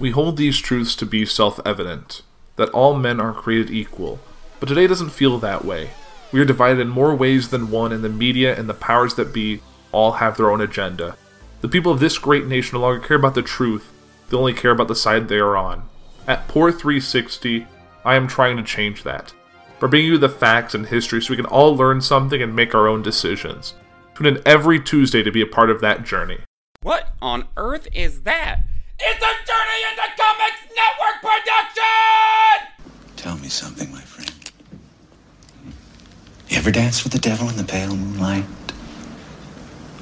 We hold these truths to be self evident that all men are created equal, but today doesn't feel that way. We are divided in more ways than one, and the media and the powers that be all have their own agenda. The people of this great nation no longer care about the truth, they only care about the side they are on. At Poor 360, I am trying to change that. By bringing you the facts and history so we can all learn something and make our own decisions. Tune in every Tuesday to be a part of that journey. What on earth is that? It's a Journey into Comics Network production! Tell me something, my friend. You ever dance with the devil in the pale moonlight?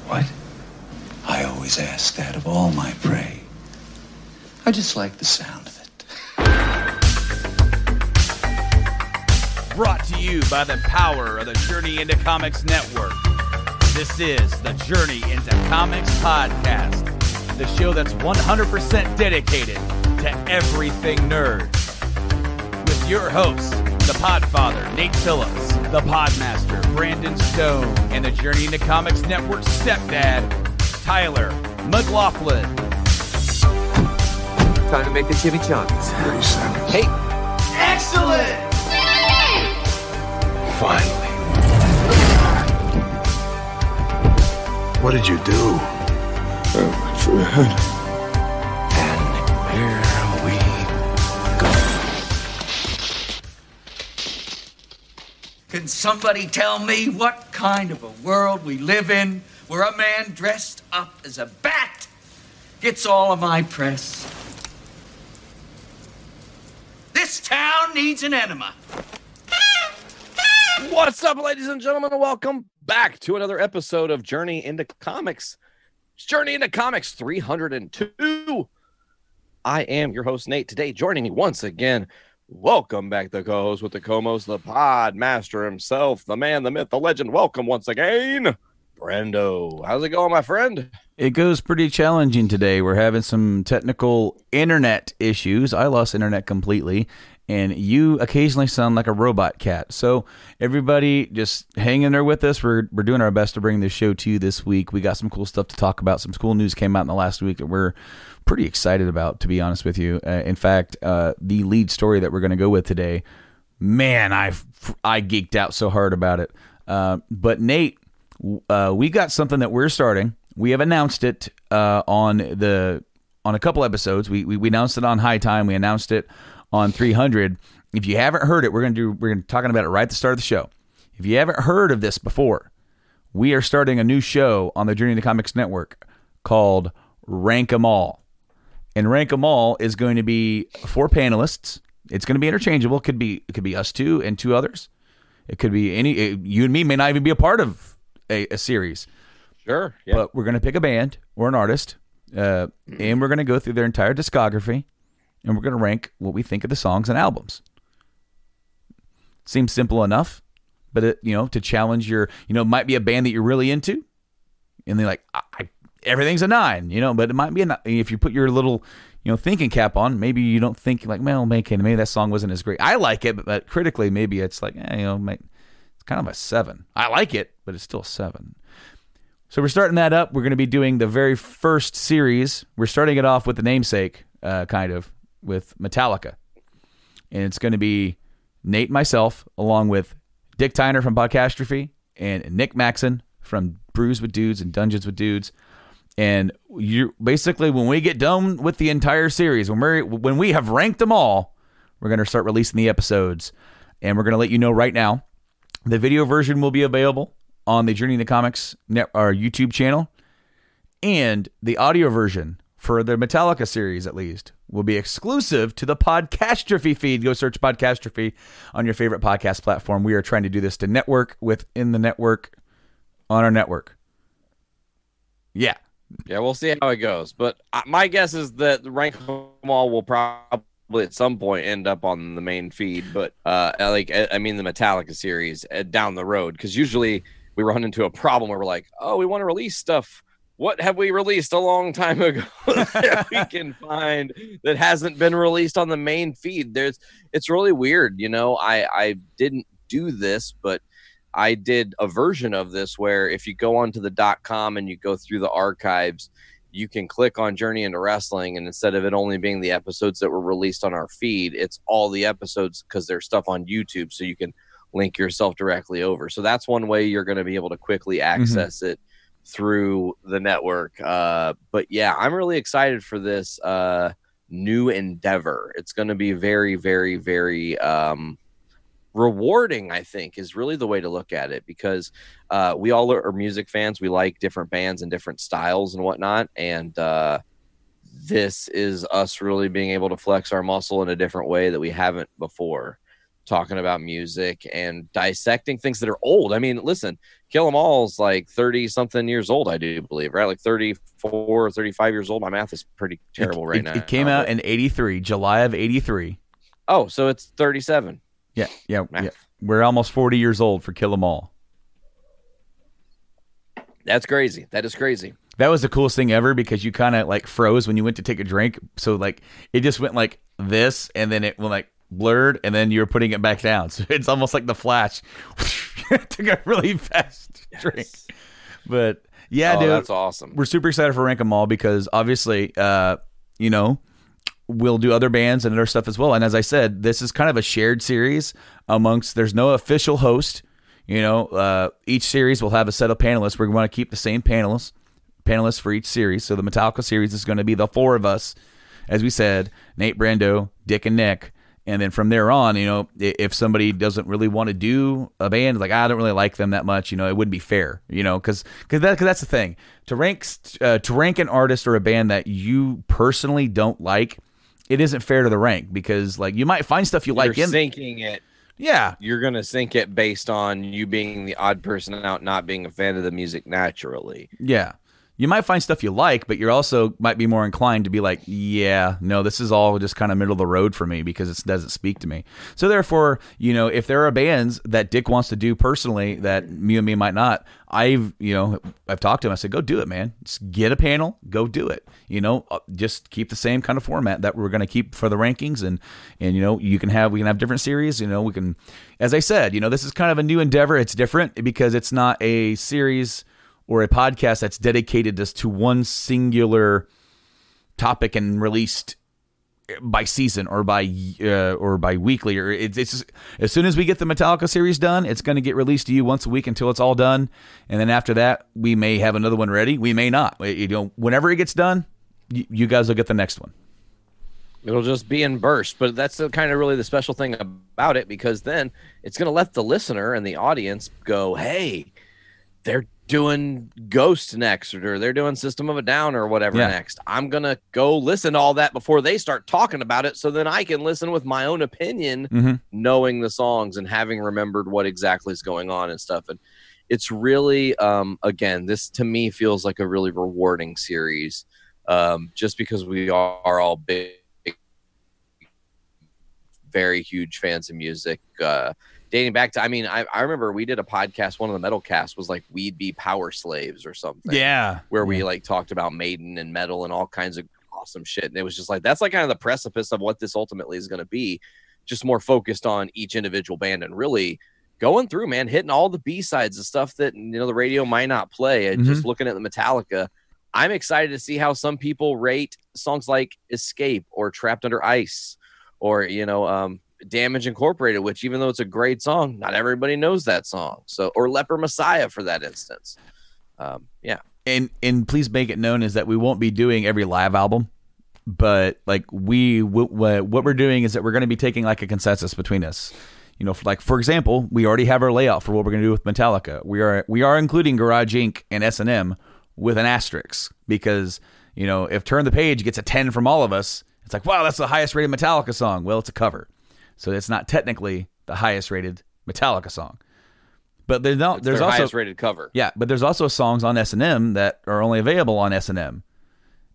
What? I always ask that of all my prey. I just like the sound of it. Brought to you by the power of the Journey into Comics Network. This is the Journey into Comics podcast, the show that's 100% dedicated to everything nerd. With your hosts, the Podfather, Nate Phillips, the Podmaster, Brandon Stone, and the Journey into Comics Network stepdad, Tyler McLaughlin. Time to make the chimichangas. 30 seconds. Hey, Excellent! Finally. What did you do? Oh, my friend. And here we go. Can somebody tell me what kind of a world we live in where a man dressed up as a bat gets all of my press? This town needs an enema. What's up, ladies and gentlemen, and welcome back to another episode of Journey into Comics. Journey into Comics 302. I am your host, Nate. Today, joining me once again, welcome back, the co host with the Comos, the pod master himself, the man, the myth, the legend. Welcome once again, Brando. How's it going, my friend? It goes pretty challenging today. We're having some technical internet issues. I lost internet completely, and you occasionally sound like a robot cat. So everybody, just hang in there with us. We're we're doing our best to bring this show to you this week. We got some cool stuff to talk about. Some cool news came out in the last week that we're pretty excited about. To be honest with you, uh, in fact, uh, the lead story that we're going to go with today, man, I I geeked out so hard about it. Uh, but Nate, uh, we got something that we're starting. We have announced it uh, on the on a couple episodes. We, we we announced it on High Time. We announced it on 300. If you haven't heard it, we're gonna do we're gonna talking about it right at the start of the show. If you haven't heard of this before, we are starting a new show on the Journey to Comics Network called Rank 'Em All. And Rank 'Em All is going to be four panelists. It's going to be interchangeable. It could be it could be us two and two others. It could be any it- you and me may not even be a part of a, a series Sure. Yeah. but we're going to pick a band or an artist, uh, and we're going to go through their entire discography, and we're going to rank what we think of the songs and albums. Seems simple enough, but it, you know, to challenge your, you know, might be a band that you're really into, and they're like, I, I, everything's a nine, you know, but it might be a nine. If you put your little, you know, thinking cap on, maybe you don't think like, well, maybe that song wasn't as great. I like it, but, but critically, maybe it's like, eh, you know, may- it's kind of a seven. I like it, but it's still seven. So we're starting that up. We're going to be doing the very first series. We're starting it off with the namesake, uh, kind of, with Metallica. And it's going to be Nate myself, along with Dick Tyner from Podcastrophe and Nick Maxon from Brews with Dudes and Dungeons with Dudes. And you basically, when we get done with the entire series, when we when we have ranked them all, we're going to start releasing the episodes, and we're going to let you know right now. The video version will be available on the Journey into Comics net, our YouTube channel, and the audio version for the Metallica series, at least, will be exclusive to the Podcastrophe feed. Go search Podcastrophe on your favorite podcast platform. We are trying to do this to network within the network on our network. Yeah, Yeah, we'll see how it goes. But uh, my guess is that rank 'em all will probably at some point end up on the main feed. But uh, like I I mean, the Metallica series uh, down the road, because usually we run into a problem where we're like, oh, we want to release stuff. What have we released a long time ago that we can find that hasn't been released on the main feed? There's, it's really weird, you know. I I didn't do this, but I did a version of this where if you go onto the dot com and you go through the archives, you can click on Journey into Wrestling, and instead of it only being the episodes that were released on our feed, it's all the episodes because there's stuff on YouTube, so you can link yourself directly over. So that's one way you're going to be able to quickly mm-hmm. access it through the network. Uh, but yeah, I'm really excited for this uh, new endeavor. It's going to be very, very, very um, rewarding. I think is really the way to look at it because uh, we all are music fans. We like different bands and different styles and whatnot, and uh, this is us really being able to flex our muscle in a different way that we haven't before talking about music and dissecting things that are old. I mean, listen, Kill 'Em All's like 30 something years old, I do believe, right? Like 34, or 35 years old. My math is pretty terrible right it, now. It came out in 83, July of 83. Oh, so it's 37. Yeah, yeah, Math. yeah. We're almost 40 years old for Kill 'Em All. That's crazy. That is crazy. That was the coolest thing ever because you kind of like froze when you went to take a drink. So like it just went like this and then it went like blurred and then you're putting it back down. So it's almost like the flash. Took a really fast drink. But yeah, oh, dude. that's awesome. we're super excited for Rank 'em All because obviously, uh, you know, we'll do other bands and other stuff as well. And as I said, this is kind of a shared series amongst. There's no official host. You know, uh, each series will have a set of panelists. We want to keep the same panelists, panelists for each series. So the Metallica series is going to be the four of us, as we said, Nate Brando, Dick, and Nick. And then from there on, you know, if somebody doesn't really want to do a band, like I don't really like them that much, you know, it wouldn't be fair, you know, because because that, cause that's the thing to rank uh, to rank an artist or a band that you personally don't like, it isn't fair to the rank because like you might find stuff you like You're in sinking it. yeah You're gonna sink it based on you being the odd person out, not being a fan of the music naturally. Yeah. You might find stuff you like, but you're also might be more inclined to be like, yeah, no, this is all just kind of middle of the road for me because it doesn't speak to me. So therefore, you know, if there are bands that Dick wants to do personally that me and me might not, I've, you know, I've talked to him. I said, go do it, man. Just get a panel, go do it. You know, uh, just keep the same kind of format that we're going to keep for the rankings, and and you know, you can have we can have different series. You know, we can, as I said, you know, this is kind of a new endeavor. It's different because it's not a series or a podcast that's dedicated just to one singular topic and released by season or by uh, or by weekly or it's, it's as soon as we get the Metallica series done, it's going to get released to you once a week until it's all done, and then after that, we may have another one ready. We may not. You know, whenever it gets done, you, you guys will get the next one. It'll just be in bursts, but that's the kind of really the special thing about it because then it's going to let the listener and the audience go, "Hey, they're doing Ghost next, or they're doing System of a Down, or whatever Yeah. next. I'm gonna go listen to all that before they start talking about it, so then I can listen with my own opinion, Mhm. knowing the songs and having remembered what exactly is going on and stuff. And it's really, um, again, this to me feels like a really rewarding series, um, just because we are all big very huge fans of music. Uh, dating back to, I mean, I, I remember we did a podcast. One of the metal casts was like "We'd Be Power Slaves" or something. Yeah, where we like talked about Maiden and metal and all kinds of awesome shit. And it was just like that's like kind of the precipice of what this ultimately is going to be. Just more focused on each individual band and really going through, man, hitting all the B sides, the stuff that you know the radio might not play. And just looking at the Metallica. I'm excited to see how some people rate songs like Escape or Trapped Under Ice or, you know, um, Damage Incorporated, which even though it's a great song, not everybody knows that song. So, or Leper Messiah for that instance. Um, yeah. and and please make it known is that we won't be doing every live album but like we w- w- what we're doing is that we're going to be taking like a consensus between us you know like for example we already have our layout for what we're going to do with metallica we are we are including garage inc and s&m with an asterisk because you know if turn the page gets a 10 from all of us it's like wow that's the highest rated metallica song well it's a cover so it's not technically the highest rated metallica song but there's no It's there's their also highest rated cover. yeah, but there's also songs on S and M that are only available on S and M,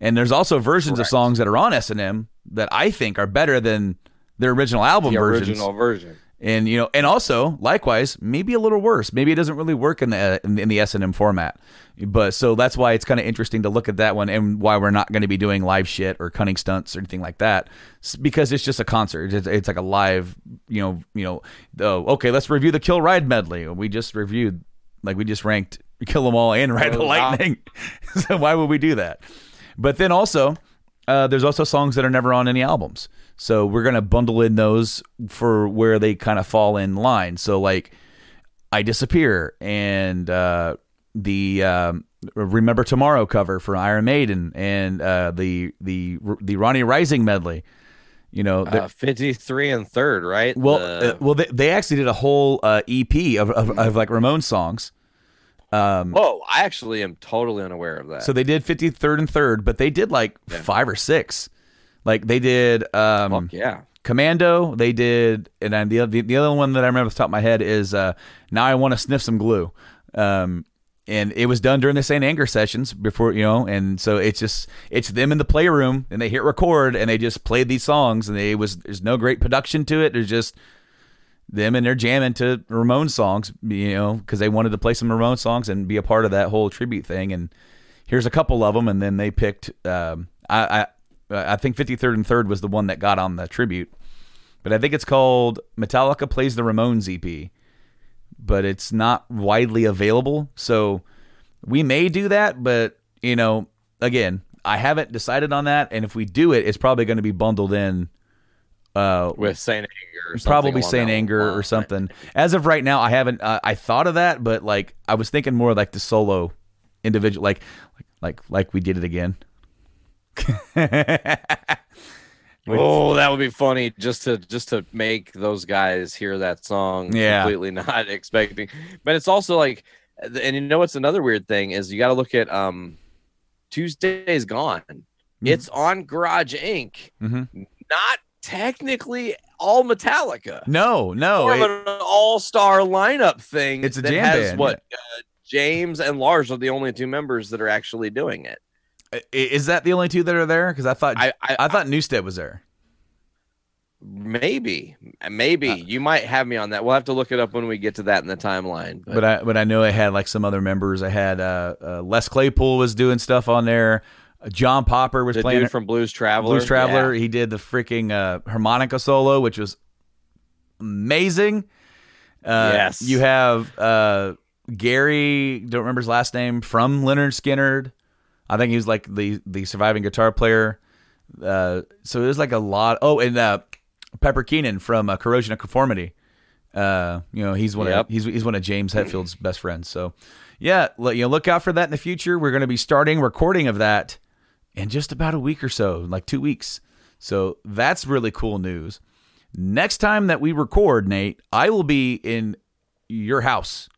and there's also versions of songs that are on S and M that I think are better than their original album The versions. original version. And you know, and also likewise, maybe a little worse. Maybe it doesn't really work in the in, in the S and M format. But so that's why it's kind of interesting to look at that one, and why we're not going to be doing live shit or cunning stunts or anything like that, because it's just a concert. It's, it's like a live, you know, you know. Oh, okay, let's review the Kill Ride medley. We just reviewed, like we just ranked Kill 'Em All and Ride the Oh, wow. Lightning. so why would we do that? But then also, uh, there's also songs that are never on any albums. So we're gonna bundle in those for where they kind of fall in line. So like, I disappear and uh, the um, Remember Tomorrow cover for Iron Maiden and uh, the the the Ronnie Rising medley. You know, Uh, 53 and third, right? well, The- uh, well, they, they actually did a whole uh, EP of, of, of like Ramones songs. Whoa, I actually am totally unaware of that. So they did 53rd and 3rd, but they did like five or six. Like they did um, Fuck yeah. Commando, they did, and then the, the the other one that I remember off the top of my head is uh, Now I Want to Sniff Some Glue. Um, and it was done during the St. Anger sessions before, you know, and so it's just, it's them in the playroom and they hit record and they just played these songs and they was, there's no great production to it. There's just, them and they're jamming to Ramones songs, you know, because they wanted to play some Ramones songs and be a part of that whole tribute thing. And here's a couple of them, and then they picked. Um, I, I I think 53rd and Third was the one that got on the tribute, but I think it's called Metallica plays the Ramones EP, but it's not widely available. So we may do that, but you know, again, I haven't decided on that, and if we do it, it's probably going to be bundled in uh, With Saint Anger or probably Saint Anger or something. As of right now, I haven't. Uh, I thought of that, but like I was thinking more like the solo individual, like like like like we did it again. Oh, that would be funny just to just to make those guys hear that song Yeah. completely not expecting. But it's also like and you know what's another weird thing is you got to look at um Tuesday's gone. It's on Garage Inc. Mhm. Not technically all Metallica. No, no, More of it- an all-star lineup thing. It's a that jam has band, what uh, James and Lars are the only two members that are actually doing it. Is that the only two that are there? Because I thought I, I- I- thought Newsted was there. Maybe, maybe Uh, you might have me on that. We'll have to look it up when we get to that in the timeline. But, But I but I know I had like some other members. I had uh, uh, Les Claypool was doing stuff on there. Uh, John Popper was the playing dude from Blues Traveler, Blues Traveler. yeah. He did the freaking uh, harmonica solo, which was amazing. Uh, Yes. You have uh, Gary, don't remember his last name, from Lynyrd Skynyrd. I think he was like the the surviving guitar player. Uh, so it was like a lot. Oh, and uh, Pepper Keenan from uh, Corrosion of Conformity. Uh, you know, he's one Yep. of he's he's one of James Hetfield's best friends. So, yeah, look, you know, look out for that in the future. We're going to be starting recording of that in just about a week or so, like two weeks. So that's really cool news. Next time that we record, Nate, I will be in your house.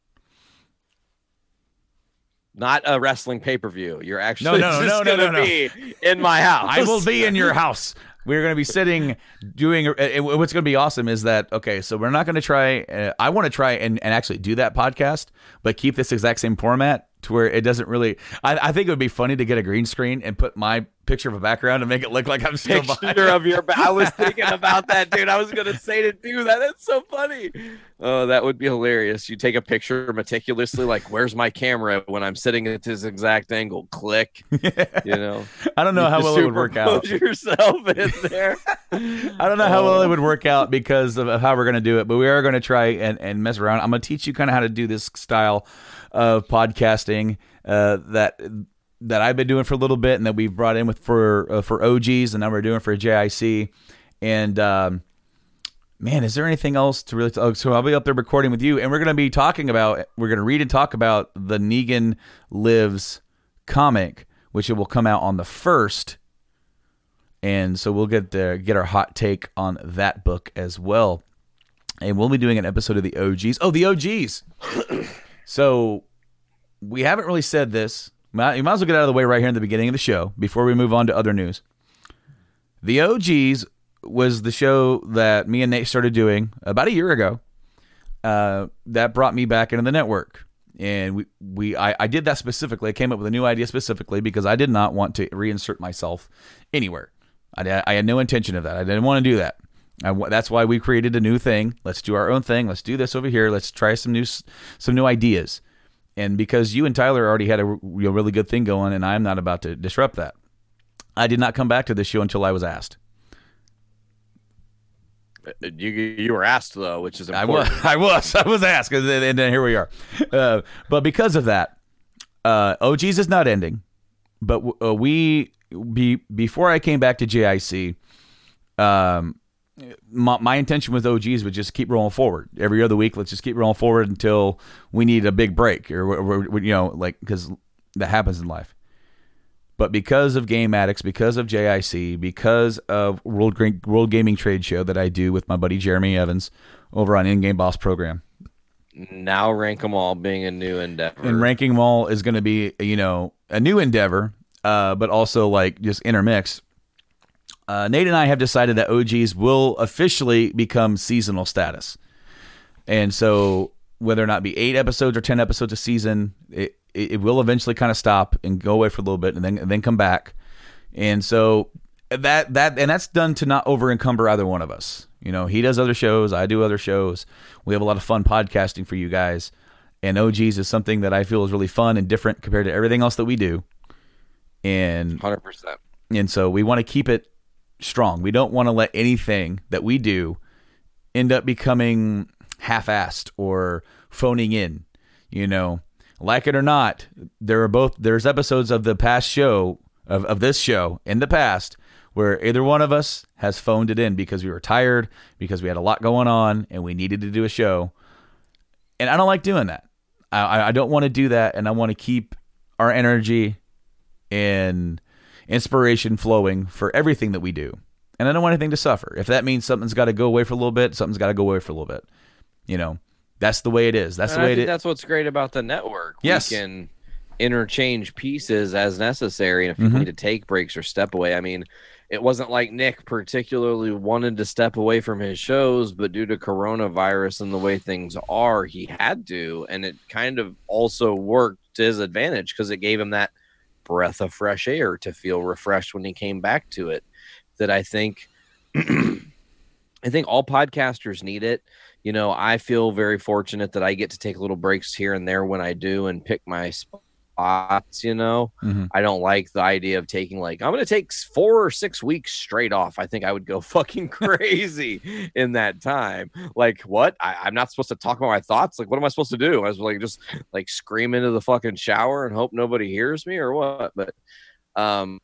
Not a wrestling pay per view. You're actually no, no, just no, no, gonna no. be in my house. I will be in your house. We're going to be sitting doing. uh, What's going to be awesome is that okay. So we're not going to try. Uh, I want to try and, and actually do that podcast, but keep this exact same format to where it doesn't really. I, I think it would be funny to get a green screen and put my picture of a background and make it look like I'm still behind. picture of your. I was thinking about that, dude. I was gonna say to do that. That's so funny. Oh, that would be hilarious. You take a picture meticulously, like, "Where's my camera?" When I'm sitting at this exact angle, click. You know, I don't know how well it would work out. Yourself in there. I don't know how well it would work out because of how we're going to do it, but we are going to try and, and mess around. I'm going to teach you kind of how to do this style of podcasting uh, that that I've been doing for a little bit, and that we've brought in with for uh, for OGs, and now we're doing for JIC. And um, man, is there anything else to really? oh, so I'll be up there recording with you, and we're going to be talking about. We're going to read and talk about the Negan Lives comic, which it will come out on the first and so we'll get the, get our hot take on that book as well. And we'll be doing an episode of the OGs. Oh, the OGs. so we haven't really said this. You might as well get out of the way right here in the beginning of the show before we move on to other news. The OGs was the show that me and Nate started doing about a year ago. Uh, that brought me back into the network, and we we I, I did that specifically. I came up with a new idea specifically because I did not want to reinsert myself anywhere. I, I had no intention of that. I didn't want to do that. Wa- that's why we created a new thing. Let's do our own thing. Let's do this over here. Let's try some new some new ideas. And because you and Tyler already had a r- real really good thing going, and I'm not about to disrupt that, I did not come back to this show until I was asked. You you were asked though, which is I was. I was, I was asked, and then, and then here we are. Uh, but because of that, uh, OGs is not ending. But w- uh, we be before I came back to JIC, um, my, my intention with OGs was just keep rolling forward every other week. Let's just keep rolling forward until we need a big break or, or, or you know, like because that happens in life. But because of Game Addicts, because of JIC, because of World World Gaming Trade Show that I do with my buddy Jeremy Evans over on In Game Boss program, now rank them all being a new endeavor. and ranking them all is going to be you know a new endeavor, uh, but also like just intermixed. Uh, Nate and I have decided that OGs will officially become seasonal status, and so whether or not it be eight episodes or ten episodes a season, it it will eventually kind of stop and go away for a little bit, and then and then come back. And so that that and that's done to not over encumber either one of us. You know, he does other shows, I do other shows. We have a lot of fun podcasting for you guys. And OGs is something that I feel is really fun and different compared to everything else that we do. And 100%. and so we want to keep it strong. We don't want to let anything that we do end up becoming half-assed or phoning in. You know, like it or not, there are both there's episodes of the past show of, of this show in the past where either one of us has phoned it in because we were tired, because we had a lot going on, and we needed to do a show. And I don't like doing that. I, I don't want to do that, and I want to keep our energy and inspiration flowing for everything that we do. And I don't want anything to suffer. If that means something's got to go away for a little bit, something's got to go away for a little bit. You know, that's the way it is. That's And the way it think is. that's what's great about the network. Yes. We can interchange pieces as necessary. And if Mhm. you need to take breaks or step away, I mean, it wasn't like Nick particularly wanted to step away from his shows, but due to coronavirus and the way things are, he had to. And it kind of also worked to his advantage because it gave him that breath of fresh air to feel refreshed when he came back to it. That I think. I think all podcasters need it. You know, I feel very fortunate that I get to take little breaks here and there when I do and pick my spots. You know, Mhm. I don't like the idea of taking like I'm going to take four or six weeks straight off. I think I would go fucking crazy in that time. Like, what? I, I'm not supposed to talk about my thoughts. Like, what am I supposed to do? I was like, just like scream into the fucking shower and hope nobody hears me or what? But, um,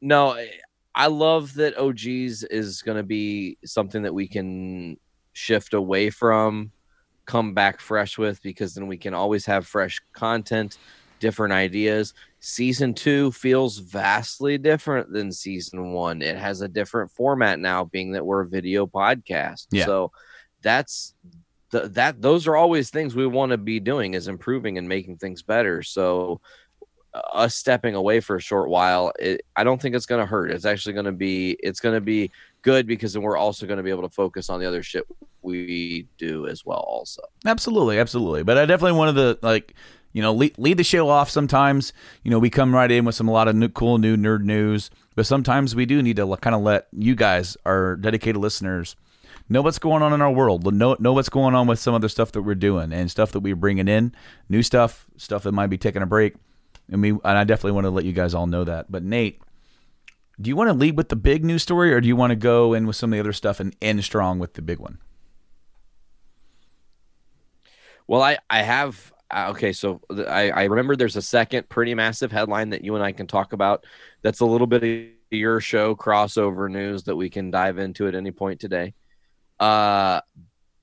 no, I- I love that OGs is going to be something that we can shift away from, come back fresh with, because then we can always have fresh content, different ideas. Season two feels vastly different than season one. It has a different format now, being that we're a video podcast. Yeah. So that's the, that those are always things we want to be doing is improving and making things better. So uh, us stepping away for a short while, it, I don't think it's going to hurt. It's actually going to be it's going to be good because then we're also going to be able to focus on the other shit we do as well. Also, Absolutely, absolutely. But I definitely wanted to like, you know, lead, lead the show off. Sometimes, you know, we come right in with some a lot of new, cool new nerd news, but sometimes we do need to kind of let you guys, our dedicated listeners, know what's going on in our world. Know know what's going on with some of the stuff that we're doing and stuff that we're bringing in, new stuff, stuff that might be taking a break. And we and I definitely want to let you guys all know that. But Nate. Do you want to lead with the big news story, or do you want to go in with some of the other stuff and end strong with the big one? well, I I have okay. So I I remember there's a second pretty massive headline that you and I can talk about. That's a little bit of your show crossover news that we can dive into at any point today. Uh,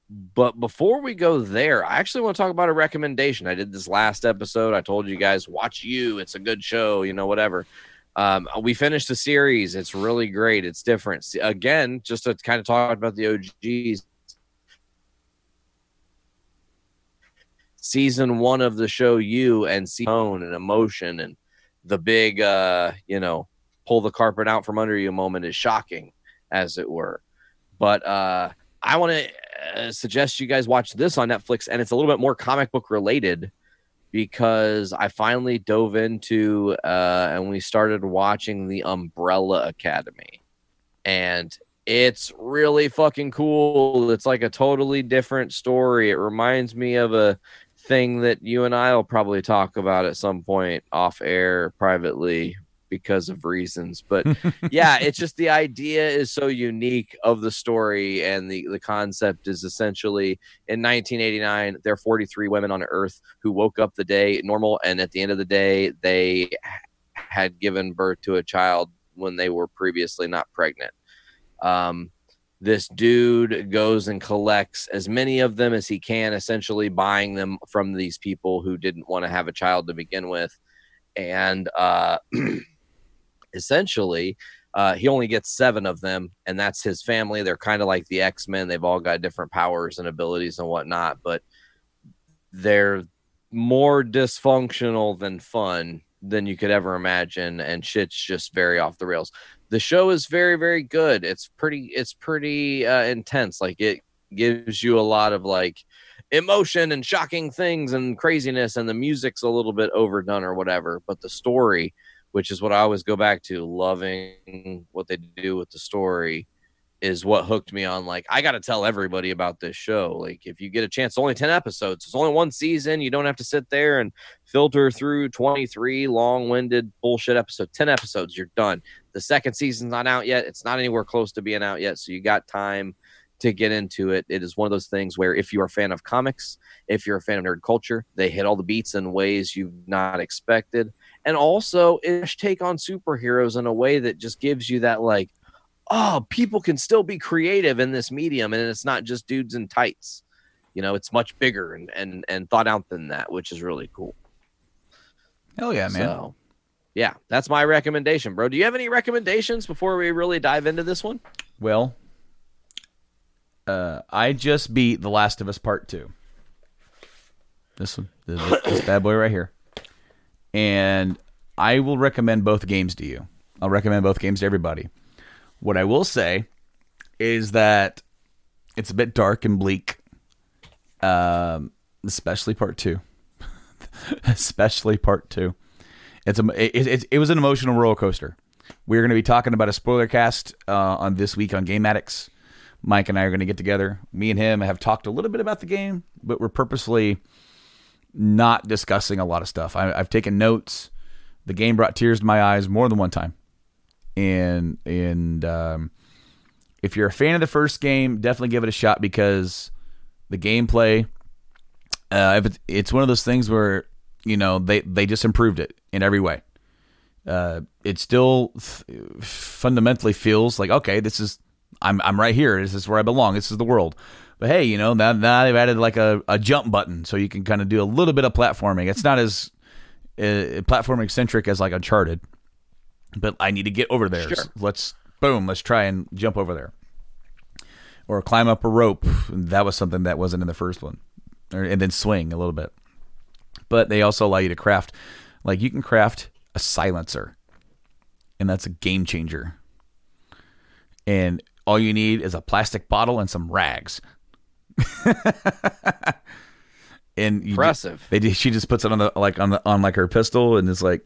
but before we go there, I actually want to talk about a recommendation. I did this last episode. I told you guys, watch you. It's a good show, you know, whatever. Um, we finished the series. It's really great. It's different. Again, just to kind of talk about the OGs. Season one of the show, you and see tone and emotion and the big, uh, you know, pull the carpet out from under you moment is shocking, as it were. But uh, I want to uh, suggest you guys watch this on Netflix, and it's a little bit more comic book related because I finally dove into uh, and we started watching the Umbrella Academy, and it's really fucking cool. It's like a totally different story. It reminds me of a thing that you and I will probably talk about at some point off air privately because of reasons but yeah it's just the idea is so unique of the story and the the concept is essentially in 1989 there are 43 women on earth who woke up the day normal and at the end of the day they had given birth to a child when they were previously not pregnant. Um, this dude goes and collects as many of them as he can, essentially buying them from these people who didn't want to have a child to begin with. And uh, essentially, uh, he only gets seven of them, and that's his family. They're kind of like the X Men. They've all got different powers and abilities and whatnot, but they're more dysfunctional than fun than you could ever imagine, and shit's just very off the rails. The show is very, very good. It's pretty, it's pretty uh, intense. Like it gives you a lot of like emotion and shocking things and craziness, and the music's a little bit overdone or whatever, but the story which is what I always go back to. Loving what they do with the story is what hooked me on. Like, I got to tell everybody about this show. Like, if you get a chance, only 10 episodes, it's only one season. You don't have to sit there and filter through 23 long winded bullshit episodes. 10 episodes, you're done. The second season's not out yet. It's not anywhere close to being out yet. So you got time to get into it. It is one of those things where if you're a fan of comics, if you're a fan of nerd culture, they hit all the beats in ways you've not expected and also ish take on superheroes in a way that just gives you that like oh people can still be creative in this medium and it's not just dudes in tights you know it's much bigger and and and thought out than that which is really cool hell yeah man so, yeah that's my recommendation bro do you have any recommendations before we really dive into this one well uh i just beat the last of us part two this one this, this bad boy right here and I will recommend both games to you. I'll recommend both games to everybody. What I will say is that it's a bit dark and bleak, um, especially part two. especially part two. It's a it, it, it, was an emotional roller coaster. We're going to be talking about a spoiler cast uh, on this week on Game Addicts. Mike and I are going to get together. Me and him have talked a little bit about the game, but we're purposely not discussing a lot of stuff. I, I've taken notes. The game brought tears to my eyes more than one time, and and um, if you're a fan of the first game, definitely give it a shot because the gameplay. Uh, it's, it's one of those things where you know they they just improved it in every way. Uh, it still th- fundamentally feels like okay, this is I'm I'm right here. This is where I belong. This is the world. But hey, you know, now, now they've added like a, a jump button so you can kind of do a little bit of platforming. It's not as uh, platforming centric as like Uncharted, but I need to get over there. Sure. let's boom, let's try and jump over there, or climb up a rope. That was something that wasn't in the first one, or, and then swing a little bit. But they also allow you to craft, like you can craft a silencer, and that's a game changer. And all you need is a plastic bottle and some rags. and impressive. they she just puts it on the like on the on like her pistol, and it's like,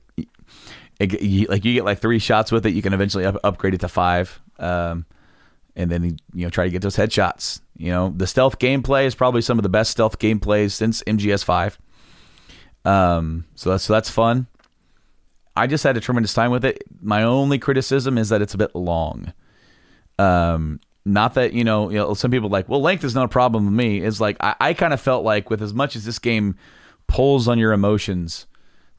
it, you, like you get like three shots with it. You can eventually up, upgrade it to five, um, and then you know try to get those headshots. You know, the stealth gameplay is probably some of the best stealth gameplays since MGS five. Um, so that's so that's fun. I just had a tremendous time with it. My only criticism is that it's a bit long. Um, not that you know, you know, some people like, well, length is not a problem with me. It's like I, I kind of felt like with as much as this game pulls on your emotions,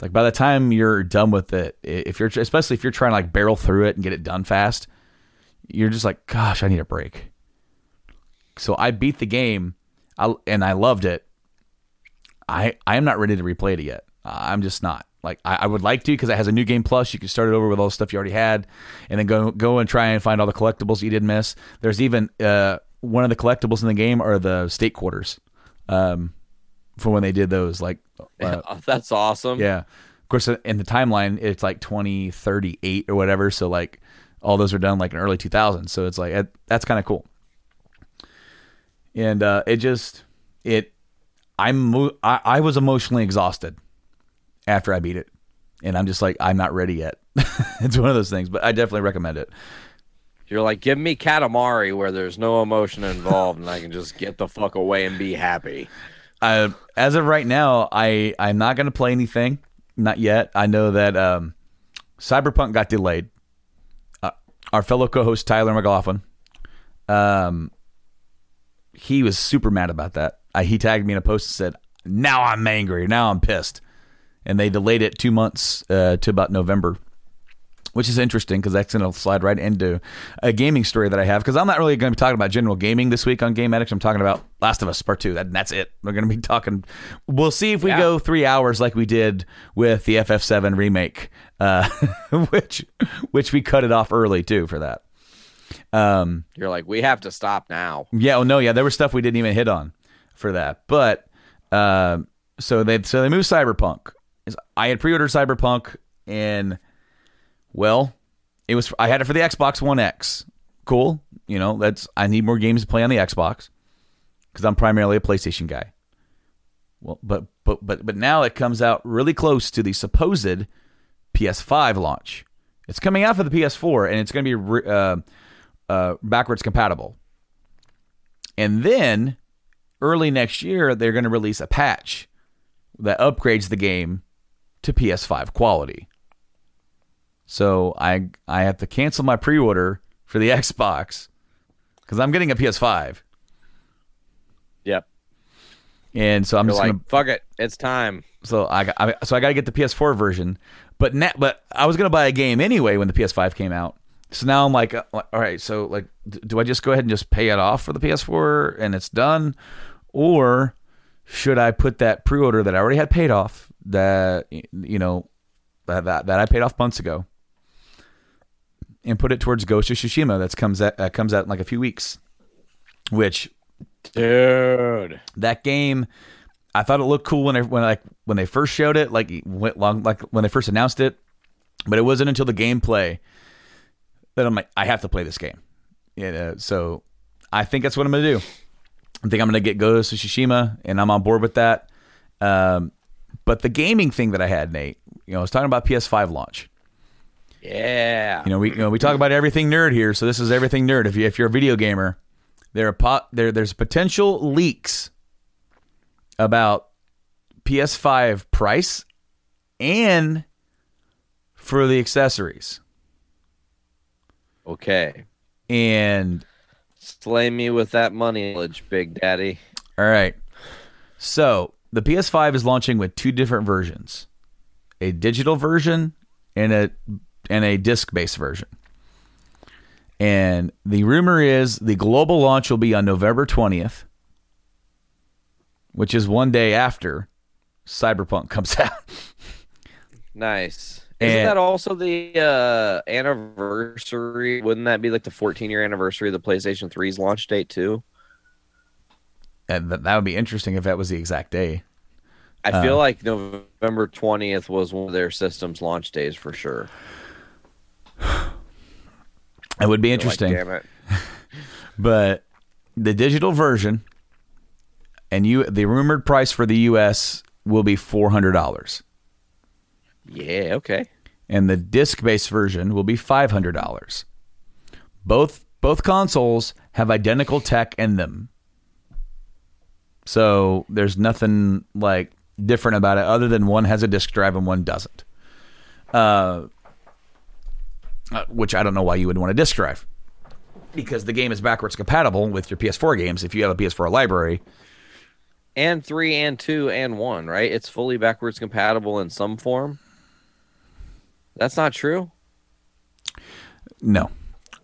like by the time you're done with it, if you're especially if you're trying to like barrel through it and get it done fast, you're just like, gosh, I need a break. So I beat the game, I, and I loved it. I I am not ready to replay it yet. I'm just not. Like I, I would like to because it has a new game plus. You can start it over with all the stuff you already had, and then go go and try and find all the collectibles you didn't miss. There's even uh, one of the collectibles in the game are the state quarters, um, for when they did those. Like uh, that's awesome. Yeah, of course in the timeline it's like 2038 or whatever. So like all those are done like in early 2000s. So it's like that's kind of cool. And uh, it just it I'm I, I was emotionally exhausted after I beat it. And I'm just like, I'm not ready yet. it's one of those things, but I definitely recommend it. You're like, give me Katamari where there's no emotion involved and I can just get the fuck away and be happy. Uh, as of right now, I, I'm not going to play anything. Not yet. I know that um, Cyberpunk got delayed. Uh, our fellow co host, Tyler McLaughlin, um, he was super mad about that. Uh, he tagged me in a post and said, Now I'm angry. Now I'm pissed and they delayed it two months uh, to about November. which is interesting because that's going to slide right into a gaming story that I have. Because I'm not really going to be talking about general gaming this week on Game Addicts. I'm talking about Last of Us Part Two. That, that's it. We're going to be talking. We'll see if we Yeah. go three hours like we did with the FF7 remake, uh, which which we cut it off early too for that. Um, You're like, we have to stop now. yeah, oh no, yeah, there was stuff we didn't even hit on for that. But um, so they so they moved Cyberpunk. I had pre-ordered Cyberpunk and well, it was I had it for the Xbox One X. Cool, you know, that's I need more games to play on the Xbox cuz I'm primarily a PlayStation guy. Well, but but but but now it comes out really close to the supposed PS5 launch. It's coming out for the PS4 and it's going to be re- uh, uh, backwards compatible. And then early next year, they're going to release a patch that upgrades the game to PS5 quality. So I I have to cancel my pre-order for the Xbox because I'm getting a PS5, Yep. and so I'm You're just like, gonna fuck it, it's time. so I, got- I so I got to get the PS4 version. But na- but I was gonna buy a game anyway when the PS5 came out. So now I'm like, uh, all right. So like, do I just go ahead and just pay it off for the PS4 and it's done, or should I put that pre-order that I already had paid off that you know that that, that I paid off months ago and put it towards Ghost of Tsushima that comes out uh, comes out in like a few weeks, which Dude. that game I thought it looked cool when I, when like when they first showed it like went long like when they first announced it but it wasn't until the gameplay that I'm like I have to play this game yeah so I think that's what I'm gonna do I think I'm gonna get Ghost of Tsushima and I'm on board with that um, but the gaming thing that I had Nate you know I was talking about PS5 launch Yeah. you know, we you know, we talk about everything nerd here, so this is everything nerd. If you if you're a video gamer, there are pot there there's potential leaks about PS5 price and for the accessories. Okay. And Slay me with that money, Big Daddy. all right. So, the PS5 is launching with two different versions. A digital version and a and a disc-based version. And the rumor is the global launch will be on November 20th, which is one day after Cyberpunk comes out. Nice. Isn't And- that also the uh, anniversary? Wouldn't that be like the 14 year anniversary of the PlayStation 3's launch date too? and th- that would be interesting if that was the exact day. I Uh. feel like November 20th was one of their system's launch days for sure. It would be Like, interesting. damn it. but the digital version and you the rumored price for the US will be $400 Yeah, okay. and the disc-based version will be $500. Both both consoles have identical tech in them. So there's nothing like different about it other than one has a disc drive and one doesn't. Uh, uh, which I don't know why you would want a disc drive. Because the game is backwards compatible with your PS4 games if you have a PS4 library. And 3 and 2 and 1, right? It's fully backwards compatible in some form. That's not true. No.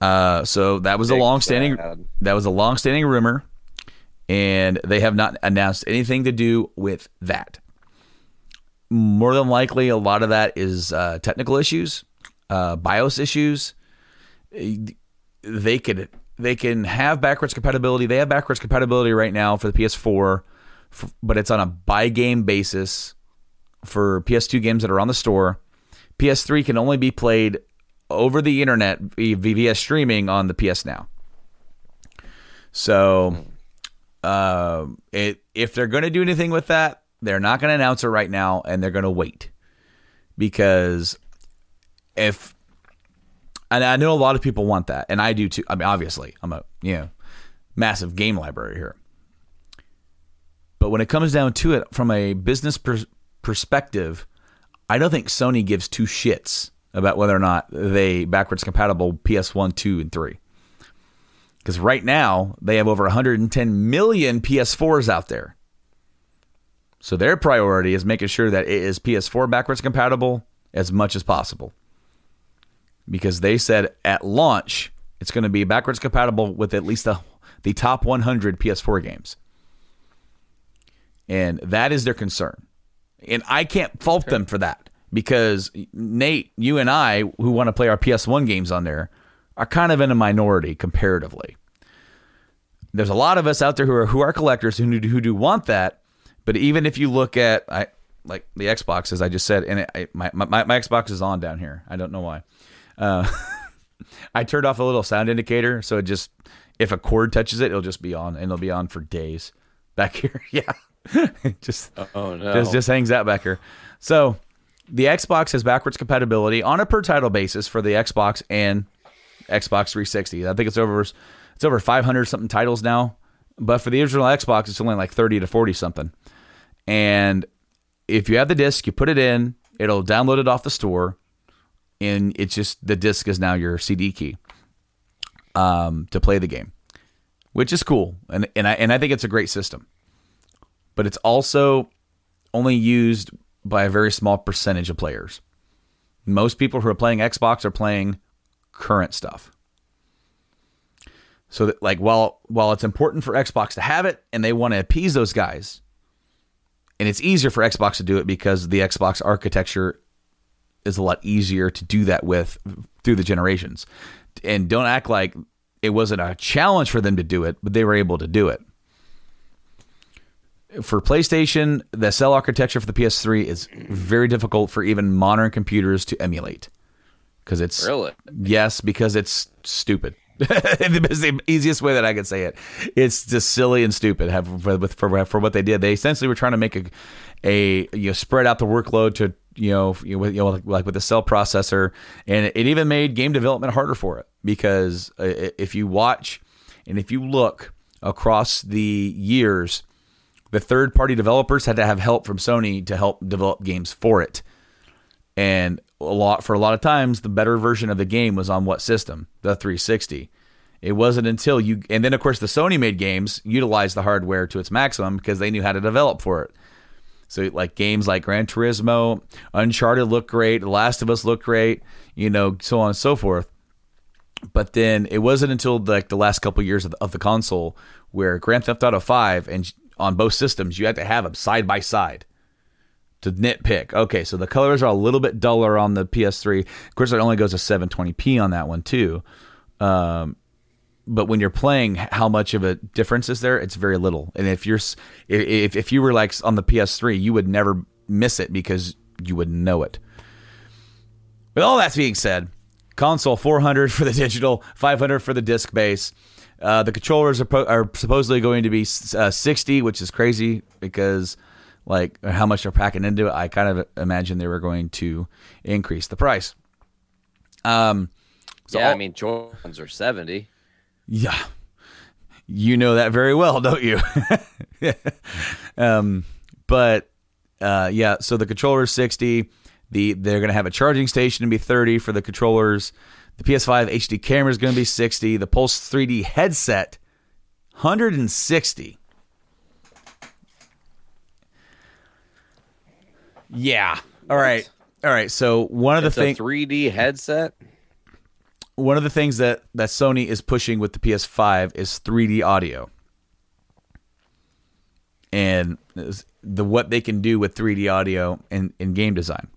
Uh, so that was a Big long-standing sad. that was a long-standing rumor, and they have not announced anything to do with that. More than likely, a lot of that is uh, technical issues, uh, BIOS issues. They could they can have backwards compatibility. They have backwards compatibility right now for the PS4, f- but it's on a by game basis for PS2 games that are on the store. PS3 can only be played over the internet via streaming on the PS Now. So, uh, it, if they're going to do anything with that, they're not going to announce it right now, and they're going to wait because if and I know a lot of people want that, and I do too. I mean, obviously, I'm a you know massive game library here. But when it comes down to it, from a business pers- perspective, I don't think Sony gives two shits about whether or not they backwards compatible PS1, 2, and 3. Because right now, they have over 110 million PS4s out there. So their priority is making sure that it is PS4 backwards compatible as much as possible. because they said at launch it's going to be backwards compatible with at least the the top 100 PS4 games. And that is their concern. And I can't fault them for that because Nate, you and I who want to play our PS1 games on there are kind of in a minority comparatively. There's a lot of us out there who are who are collectors who do, who do want that, but even if you look at I like the Xbox as I just said and it, I, my, my my Xbox is on down here. I don't know why. Uh, I turned off a little sound indicator so it just if a cord touches it, it'll just be on and it'll be on for days. Back here, yeah. just Oh no. just just hangs out back here. So the Xbox has backwards compatibility on a per title basis for the Xbox and Xbox 360. I think it's over it's over 500 something titles now, but for the original Xbox, it's only like 30 to 40 something. And if you have the disc, you put it in, it'll download it off the store, and it's just the disc is now your CD key um, to play the game, which is cool, and and I and I think it's a great system. But it's also only used by a very small percentage of players. Most people who are playing Xbox are playing current stuff. So that like while while it's important for Xbox to have it and they want to appease those guys, and it's easier for Xbox to do it because the Xbox architecture is a lot easier to do that with through the generations. And don't act like it wasn't a challenge for them to do it, but they were able to do it. For PlayStation, the cell architecture for the PS3 is very difficult for even modern computers to emulate because it's Really? yes because it's stupid. it's the easiest way that I could say it. It's just silly and stupid. Have for, with- for for what they did, they essentially were trying to make a a you know spread out the workload to you know you know, like, like with the cell processor, and it, it even made game development harder for it because uh, if you watch and if you look across the years, the third party developers had to have help from Sony to help develop games for it. And a lot for a lot of times the better version of the game was on what system? The 360 it wasn't until you and then of course the sony made games utilized the hardware to its maximum because they knew how to develop for it. So like games like gran turismo uncharted looked great the last of us looked great you know so on and so forth. But then it wasn't until like the last couple years of the, of the console where grand theft auto 5 and on both systems you have to have them side by side to nitpick. Okay, so the colors are a little bit duller on the PS3. Of course, it only goes to 720p on that one too. Um, but when you're playing, how much of a difference is there? It's very little. And if you're if if you were like on the PS3, you would never miss it because you would know it. With all that being said, console 400 for the digital, 500 for the disc base. Uh, the controllers are, po- are supposedly going to be uh, 60, which is crazy because like how much they're packing into it. I kind of imagine they were going to increase the price. Um, so yeah, all- I mean Jordans are 70. yeah, you know that very well, don't you? um, but uh, yeah, so the controller is sixty. The they're going to have a charging station to be thirty for the controllers. The PS5 HD camera is going to be sixty. The Pulse 3D headset, hundred and sixty. Yeah. All right. All right. So one of the It's a things 3D headset. one of the things that that Sony is pushing with the PS5 is 3D audio, and the what they can do with 3D audio in, in game design.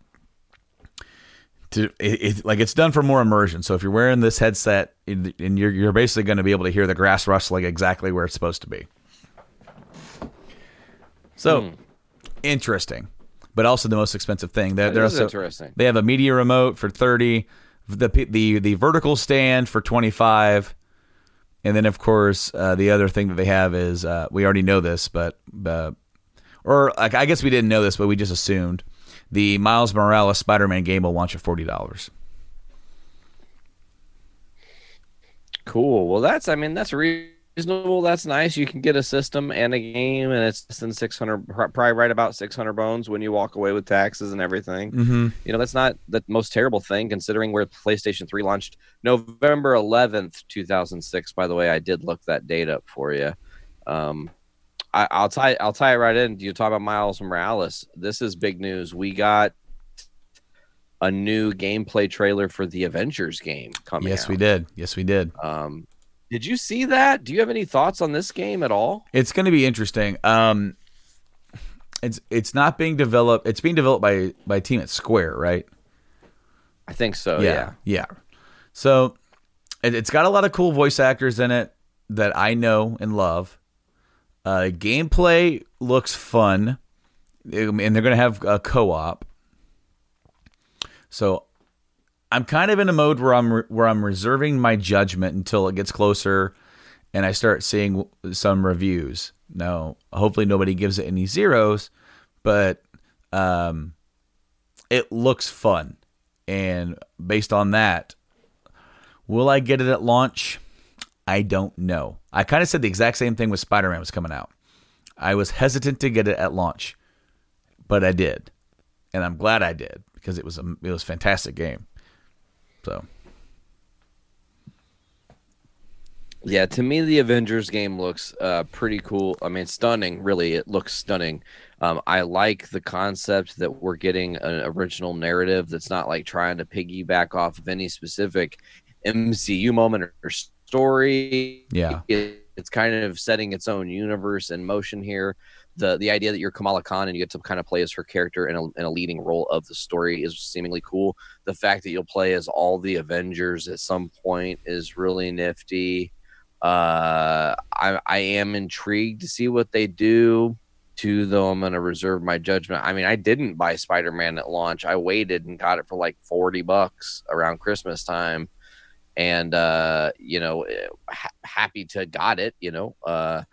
To it, it, like it's done for more immersion. So if you're wearing this headset, and you're you're basically going to be able to hear the grass rustling exactly where it's supposed to be. So interesting, but also the most expensive thing. They're, That they're also- interesting. They have a media remote for thirty, the the the vertical stand for twenty five, and then of course uh, the other thing that they have is uh, we already know this, but uh, or like, I guess we didn't know this, but we just assumed the Miles Morales Spider Man game will launch at forty dollars. Cool. Well, that's I mean that's reasonable. That's nice. You can get a system and a game, and it's less than six hundred, probably right about six hundred bones when you walk away with taxes and everything. Mm-hmm. You know that's not the most terrible thing considering where PlayStation Three launched November eleventh, two thousand six. By the way, I did look that date up for you. Um, I, I'll tie I'll tie it right in. Do you talk about Miles Morales. This is big news. We got a new gameplay trailer for the Avengers game coming. Yes, out. we did. Yes, we did. Um, did you see that? Do you have any thoughts on this game at all? It's going to be interesting. Um, it's it's not being developed. It's being developed by by a team at Square, right? I think so. Oh, Yeah. yeah. So it, it's got a lot of cool voice actors in it that I know and love. Uh, gameplay looks fun, Um, and they're going to have a co-op. So I'm kind of in a mode where I'm re- where I'm reserving my judgment until it gets closer, and I start seeing some reviews. Now, hopefully, nobody gives it any zeros, but um, it looks fun, and based on that, will I get it at launch? I don't know. I kind of said the exact same thing with Spider Man was coming out. I was hesitant to get it at launch, but I did, and I'm glad I did because it was a it was a fantastic game. So Yeah, to me, the Avengers game looks uh, pretty cool. I mean, stunning. Really, it looks stunning. Um, I like the concept that we're getting an original narrative that's not like trying to piggyback off of any specific MCU moment or story. Yeah. It, it's kind of setting its own universe in motion here. The the idea that you're Kamala Khan and you get to kind of play as her character in a, in a leading role of the story is seemingly cool. The fact that you'll play as all the Avengers at some point is really nifty. Uh, I, I am intrigued to see what they do to though I'm going to reserve my judgment. I mean, I didn't buy Spider-Man at launch. I waited and got it for like 40 bucks around Christmas time. And, uh, you know, ha- happy to got it, you know, uh,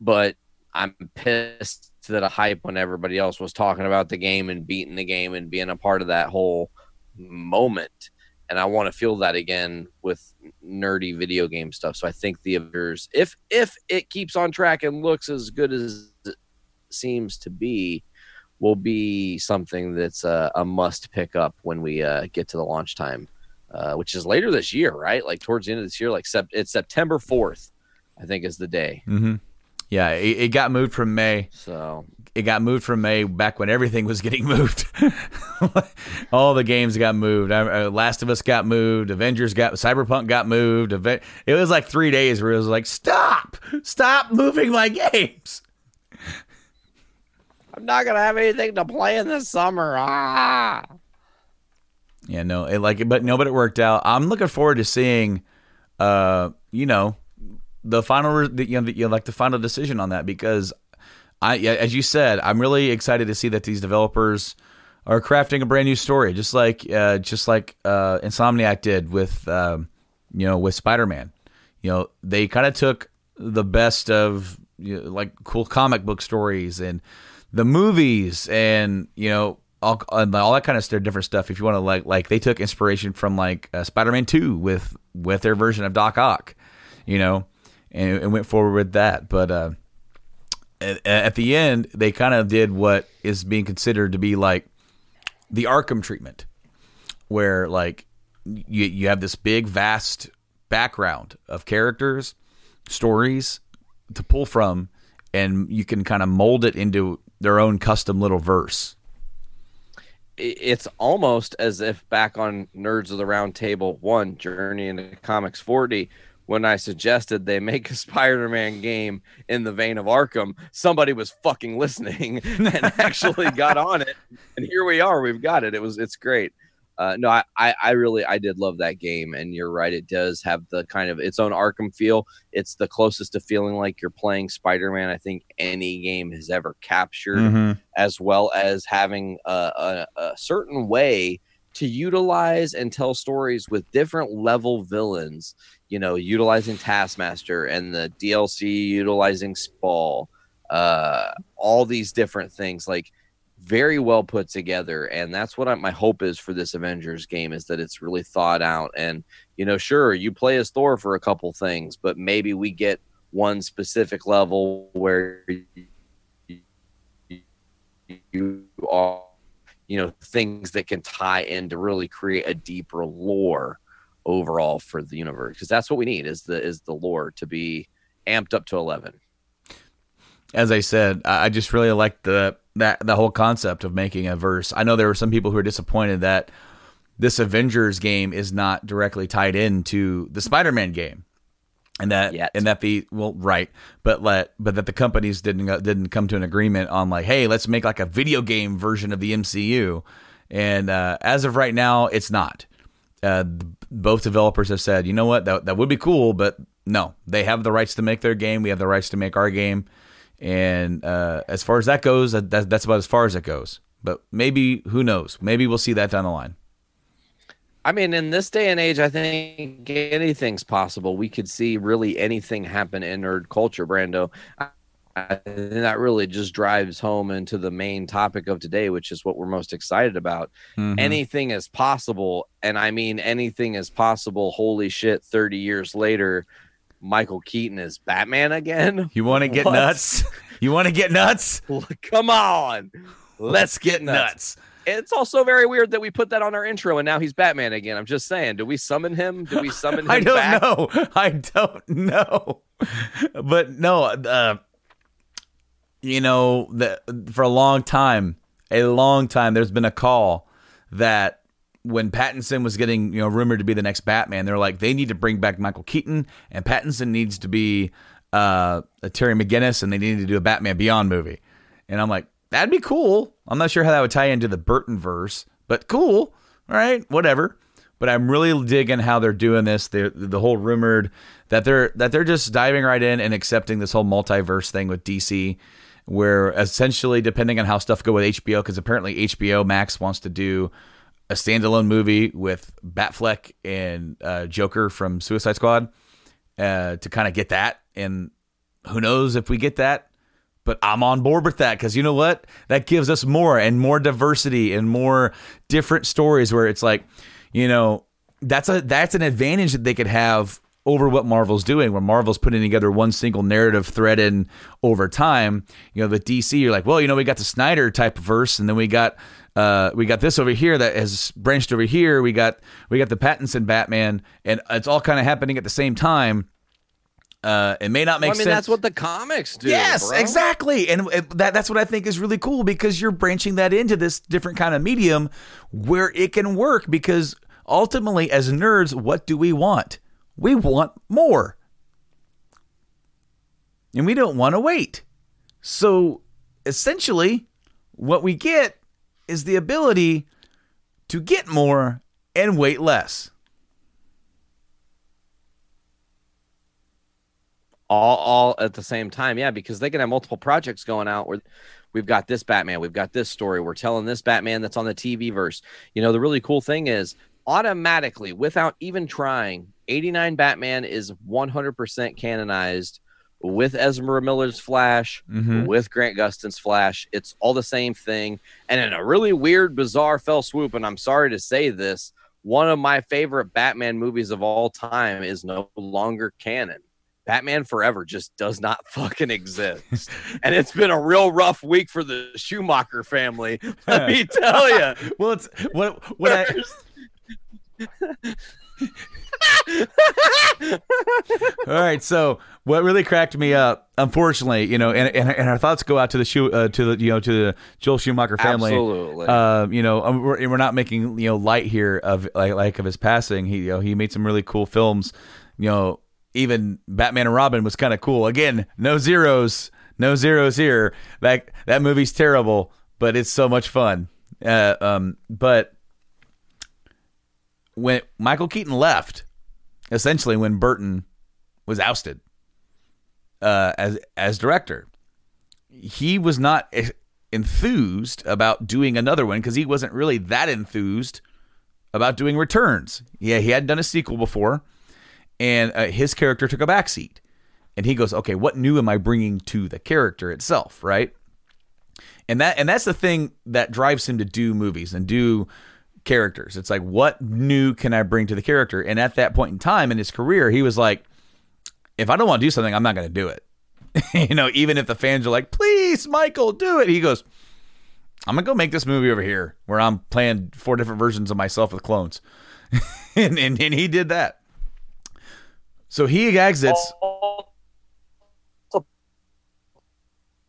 but I'm pissed that a hype when everybody else was talking about the game and beating the game and being a part of that whole moment and I want to feel that again with nerdy video game stuff. So I think the Avengers, if if it keeps on track and looks as good as it seems to be, will be something that's a, a must pick up when we uh, get to the launch time, uh, which is later this year, right? Like towards the end of this year, like sep- it's September fourth, I think is the day. Mm-hmm. Yeah, it, it got moved from May. So it got moved from May back when everything was getting moved. All the games got moved. Uh, Last of Us got moved. Avengers got Cyberpunk got moved. It was like three days where it was like, stop, stop moving my games. I'm not gonna have anything to play in the summer. Ah. Yeah, no, it like, but no, but it worked out. I'm looking forward to seeing, uh, you know, the final, you know, the, you know, like the final decision on that because I, as you said, I'm really excited to see that these developers are crafting a brand new story, just like, uh, just like uh, Insomniac did with, um, you know, with Spider-Man. You know, they kind of took the best of you know, like cool comic book stories and the movies, and you know, all, all that kind of different stuff. If you want to like, like they took inspiration from like uh, Spider-Man Two with with their version of Doc Ock, you know, and, and went forward with that. But uh, at, at the end, they kind of did what is being considered to be like the Arkham treatment, where like you you have this big vast background of characters, stories to pull from, and you can kind of mold it into their own custom little verse. It's almost as if back on Nerds of the Round Table one Journey into Comics 40 when I suggested they make a Spider-Man game in the vein of Arkham, somebody was fucking listening and actually got on it. And here we are. We've got it. It was it's great. Uh, no, I, I, really I did love that game, and you're right. It does have the kind of its own Arkham feel. It's the closest to feeling like you're playing Spider-Man. I think any game has ever captured, Mhm. as well as having a, a, a certain way to utilize and tell stories with different level villains. You know, utilizing Taskmaster and the DLC utilizing Spall, uh, all these different things like very well put together and that's what I, my hope is for this avengers game is that it's really thought out. And you know sure you play as thor for a couple things but maybe we get one specific level where you are you know things that can tie in to really create a deeper lore overall for the universe because that's what we need is the is the lore to be amped up to 11 As I said, I I just really like the that the whole concept of making a verse. I know there were some people who are disappointed that this Avengers game is not directly tied into the Spider-Man game. And that Yet. and that the well right, but let but that the companies didn't didn't come to an agreement on like, hey, let's make like a video game version of the MCU. And uh, as of right now, it's not. Uh, both developers have said, you know what, that that would be cool, but no, they have the rights to make their game. We have the rights to make our game. And uh, as far as that goes, that, that, that's about as far as it goes. But maybe, who knows? Maybe we'll see that down the line. I mean, in this day and age, I think anything's possible. We could see really anything happen in nerd culture, Brando. I, I that really just drives home into the main topic of today, which is what we're most excited about. Anything is possible. And I mean, anything is possible. Holy shit, 30 years later, Michael Keaton is Batman again? You want to get What? nuts? You want to get nuts? Come on. Let's get nuts. It's also very weird that we put that on our intro and now he's Batman again. I'm just saying, do we summon him? Do we summon him I don't back? know. I don't know. But no, uh, you know, the, for a long time, a long time, there's been a call that when Pattinson was getting, you know, rumored to be the next Batman, they're like, they need to bring back Michael Keaton, and Pattinson needs to be uh, a Terry McGinnis, and they need to do a Batman Beyond movie. And I'm like, that'd be cool. I'm not sure how that would tie into the Burton verse, but cool. All right, whatever. But I'm really digging how they're doing this. The the whole rumored that they're that they're just diving right in and accepting this whole multiverse thing with DC, where essentially depending on how stuff go with HBO, because apparently HBO Max wants to do a standalone movie with Batfleck and uh, Joker from Suicide Squad uh, to kind of get that. And who knows if we get that, but I'm on board with that because you know what? That gives us more and more diversity and more different stories where it's like, you know, that's a that's an advantage that they could have over what Marvel's doing, where Marvel's putting together one single narrative thread in over time. You know, the DC, you're like, well, you know, we got the Snyder type of verse, and then we got uh, we got this over here that has branched over here. We got we got the Pattinson Batman, and it's all kind of happening at the same time. Uh, it may not make Well, I mean, sense. that's what the comics do. Yes, bro. exactly. And that that's what I think is really cool because you're branching that into this different kind of medium where it can work because ultimately as nerds, what do we want? We want more. And we don't want to wait. So essentially, what we get is the ability to get more and wait less. all all at the same time yeah because they can have multiple projects going out where we've got this batman we've got this story we're telling this batman that's on the tv verse you know the really cool thing is automatically without even trying 89 batman is 100% canonized with Ezra Miller's Flash, mm-hmm. with Grant Gustin's Flash. It's all the same thing. And in a really weird, bizarre fell swoop, and I'm sorry to say this, one of my favorite Batman movies of all time is no longer canon. Batman Forever just does not fucking exist. and it's been a real rough week for the Schumacher family. Let me tell you. Well, it's what what I All right, so what really cracked me up, unfortunately, you know, and, and, and our thoughts go out to the shoe uh, to the you know to the Joel Schumacher family. Absolutely. Uh, you know, um, we're, we're not making you know light here of like like of his passing. He you know he made some really cool films. You know, even Batman and Robin was kind of cool. Again, no zeros, no zeros here. That that movie's terrible, but it's so much fun. Uh, um, but when Michael Keaton left, essentially when Burton was ousted uh, as as director, he was not enthused about doing another one because he wasn't really that enthused about doing Returns. Yeah, he hadn't done a sequel before, and uh, his character took a backseat. And he goes, "Okay, what new am I bringing to the character itself?" Right? and that and that's the thing that drives him to do movies and do characters. It's like what new can i bring to the character? And at that point in time in his career he was like if i don't want to do something i'm not going to do it. You know even if the fans are like please michael do it he goes i'm going to go make this movie over here where i'm playing four different versions of myself with clones. And, and and he did that. So he exits.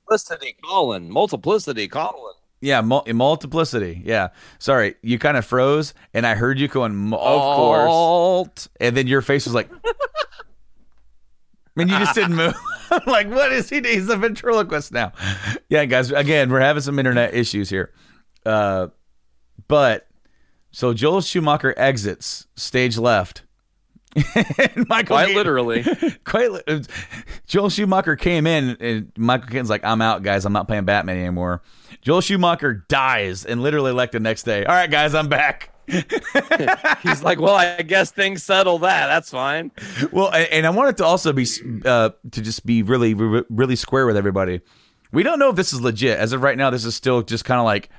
Multiplicity, Colin. Multiplicity, Colin. Yeah, mul- multiplicity. Yeah. Sorry, you kind of froze, and I heard you going of course. and then your face was like, I mean, you just didn't move. I'm like, what is he? He's a ventriloquist now. Yeah, guys. Again, we're having some internet issues here. Uh, but so Joel Schumacher exits stage left. Michael Quite literally. quite li- uh, Joel Schumacher came in and Michael Keaton's like, I'm out, guys. I'm not playing Batman anymore. Joel Schumacher dies and literally like the next day. All right, guys, I'm back. He's like, well, I guess things settle that. That's fine. Well, and I wanted to also be uh, to just be really, really square with everybody. We don't know if this is legit. As of right now, this is still just kind of like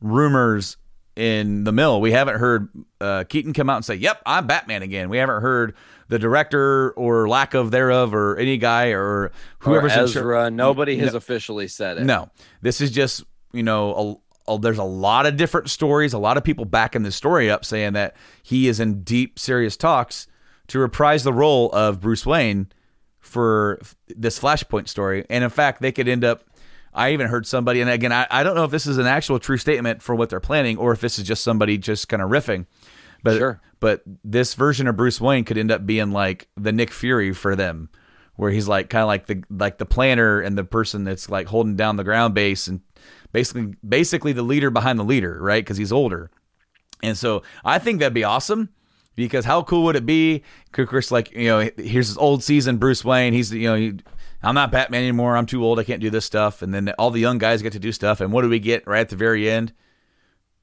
rumors in the mill. We haven't heard uh, Keaton come out and say, "Yep, I'm Batman again." We haven't heard the director or lack of thereof or any guy or whoever's or Ezra. Nobody has officially said it. No, this is just you know a, a, there's a lot of different stories, a lot of people backing this story up, saying that he is in deep, serious talks to reprise the role of Bruce Wayne for this Flashpoint story. And in fact, they could end up. I even heard somebody, and again, I, I don't know if this is an actual true statement for what they're planning, or if this is just somebody just kind of riffing. But Sure. but this version of Bruce Wayne could end up being like the Nick Fury for them, where he's like kind of like the like the planner and the person that's like holding down the ground base and basically basically the leader behind the leader, right? Because he's older, and so I think that'd be awesome. Because how cool would it be? Chris like you know here's this old season Bruce Wayne. He's you know he, I'm not Batman anymore. I'm too old. I can't do this stuff. And then all the young guys get to do stuff. And what do we get right at the very end?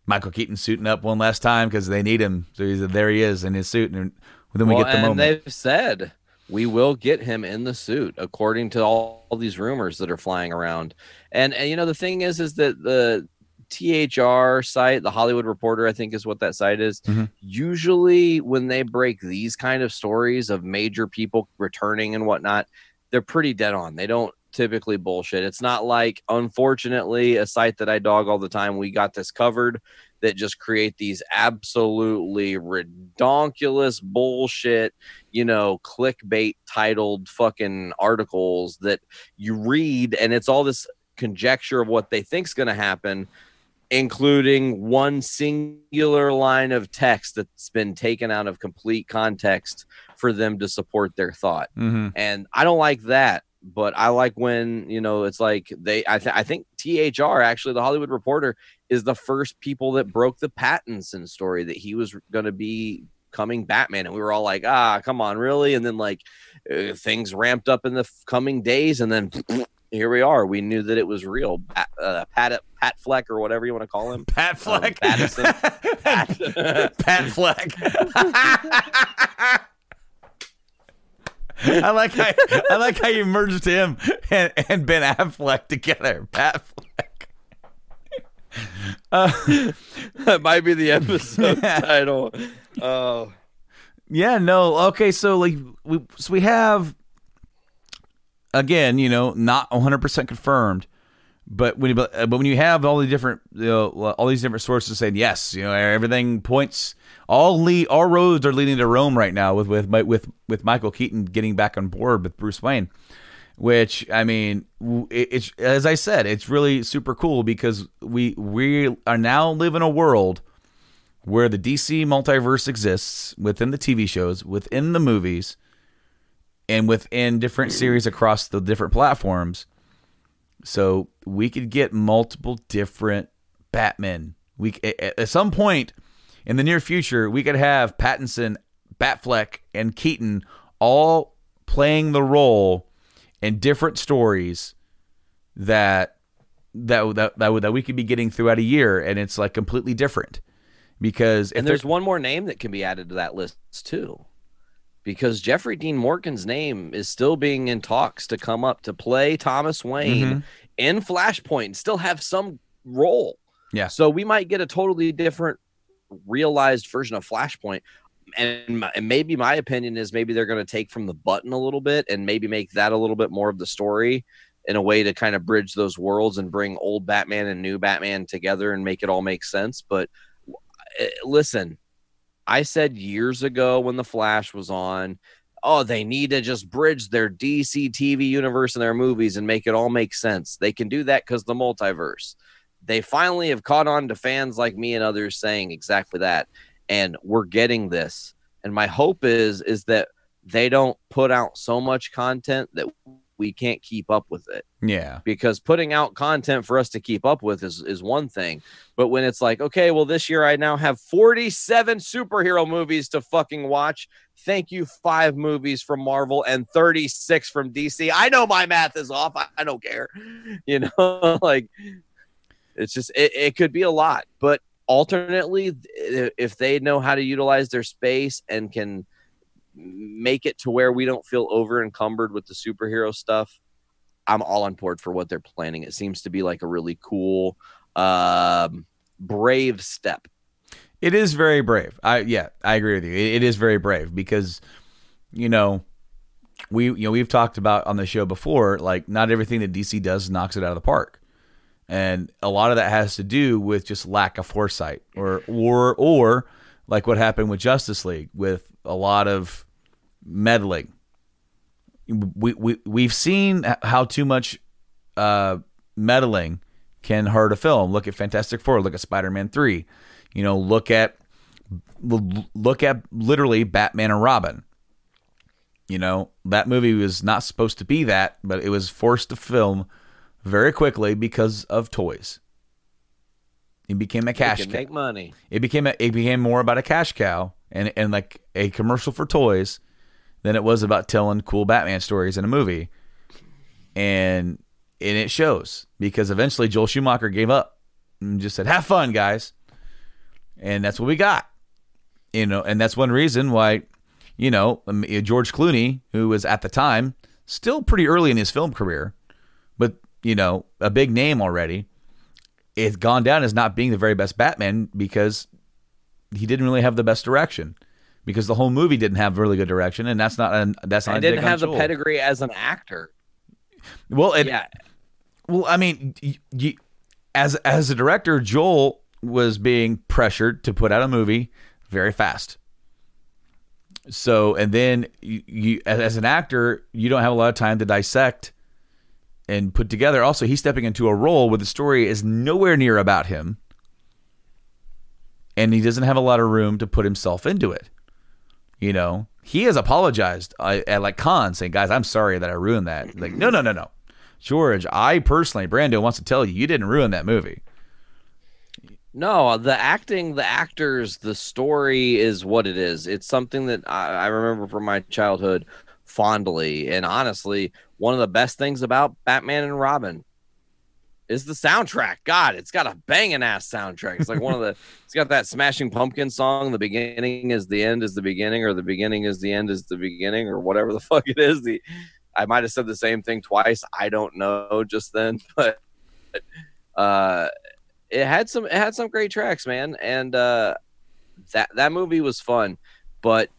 Michael Keaton suiting up one last time because they need him. So he's there. He is in his suit, and then we Well, get the moment. and moment. they've said we will get him in the suit, according to all, all these rumors that are flying around. And, and you know, the thing is, is that the THR site, the Hollywood Reporter, I think is what that site is. Mhm. Usually, when they break these kind of stories of major people returning and whatnot, they're pretty dead on. They don't typically bullshit. It's not like, unfortunately, a site that I dog all the time. We got this covered that just create these absolutely redonkulous bullshit, you know, clickbait titled fucking articles that you read and it's all this conjecture of what they think's going to happen including one singular line of text that's been taken out of complete context for them to support their thought hmm and I don't like that. But I like when you know it's like they. I, th- I think THR actually the Hollywood Reporter is the first people that broke the Pattinson story that he was going to be coming Batman, and we were all like, ah, come on, really? And then like uh, things ramped up in the f- coming days, and then here we are. We knew that it was real. Pat, uh, Pat Pat Fleck or whatever you want to call him. Pat Fleck. Pattinson. Pat, Pat Fleck. I like how I like how you merged him and, and Ben Affleck together. Pat Fleck. Uh, that might be the episode title. Oh. yeah, no. Okay, so like we so we have again, you know, not 100% confirmed, but when you, but when you have all the different you know, all these different sources saying yes, you know, everything points all lead all roads are leading to Rome right now with with with with Michael Keaton getting back on board with Bruce Wayne. Which I mean, it, it's as I said, it's really super cool because we we are now live in a world where the DC multiverse exists within the TV shows, within the movies, and within different series across the different platforms. So we could get multiple different Batmen. We at some point in the near future, we could have Pattinson, Batfleck, and Keaton all playing the role in different stories that that that that, that we could be getting throughout a year, and it's like completely different because and there's one more name that can be added to that list too because jeffrey dean morgan's name is still being in talks to come up to play thomas wayne Mhm. in flashpoint and still have some role Yeah. so we might get a totally different realized version of flashpoint and, my- and maybe my opinion is maybe they're going to take from the button a little bit and maybe make that a little bit more of the story in a way to kind of bridge those worlds and bring old batman and new batman together and make it all make sense but uh, listen, I said years ago when the Flash was on, oh, they need to just bridge their DC TV universe and their movies and make it all make sense. They can do that because the multiverse. They finally have caught on to fans like me and others saying exactly that. And we're getting this. And my hope is is that they don't put out so much content that we can't keep up with it Yeah. because putting out content for us to keep up with is, is one thing. But when it's like, okay, well, this year I now have 47 superhero movies to fucking watch. Thank you, five movies from Marvel and 36 from DC. I know my math is off. I, I don't care. You know, like it's just, it, it could be a lot. But alternately, if they know how to utilize their space and can make it to where we don't feel over encumbered with the superhero stuff, I'm all on board for what they're planning. It seems to be like a really cool, um, brave step. It is very brave. I yeah, I agree with you. It, it is very brave because you know we you know we've talked about on the show before like not everything that DC does knocks it out of the park. And a lot of that has to do with just lack of foresight or or or like what happened with Justice League with a lot of meddling. We we we've seen how too much uh meddling can hurt a film. Look at Fantastic Four, look at Spider-Man 3. You know, look at look at literally Batman and Robin. You know, that movie was not supposed to be that, but it was forced to film very quickly because of toys. It became a cash cow. make money. It became a, it became more about a cash cow and and like a commercial for toys than it was about telling cool Batman stories in a movie. And and it shows because eventually Joel Schumacher gave up and just said, "Have fun, guys." And that's what we got. You know, and that's one reason why you know, um, George Clooney, who was at the time still pretty early in his film career, but you know, a big name already, it's gone down as not being the very best Batman because he didn't really have the best direction. Because the whole movie didn't have really good direction, and that's not an, that's not. I didn't have the pedigree as an actor. Well, it, yeah, well, I mean, as as a director, Joel was being pressured to put out a movie very fast. So, and then you, you as, as an actor, you don't have a lot of time to dissect and put together. Also, he's stepping into a role where the story is nowhere near about him, and he doesn't have a lot of room to put himself into it. You know, he has apologized uh, at like Con, saying, "Guys, I'm sorry that I ruined that." Like, no, no, no, no, George. I personally, Brando wants to tell you, you didn't ruin that movie. No, the acting, the actors, the story is what it is. It's something that I, I remember from my childhood fondly. And honestly, one of the best things about Batman and Robin is the soundtrack. God, it's got a banging ass soundtrack. It's like one of the, it's got that Smashing Pumpkin song. The beginning is the end is the beginning, or the beginning is the end is the beginning, or whatever the fuck it is. The, I might have said the same thing twice. I don't know just then, but, uh, it had some it had some great tracks, man, and uh, that that movie was fun, but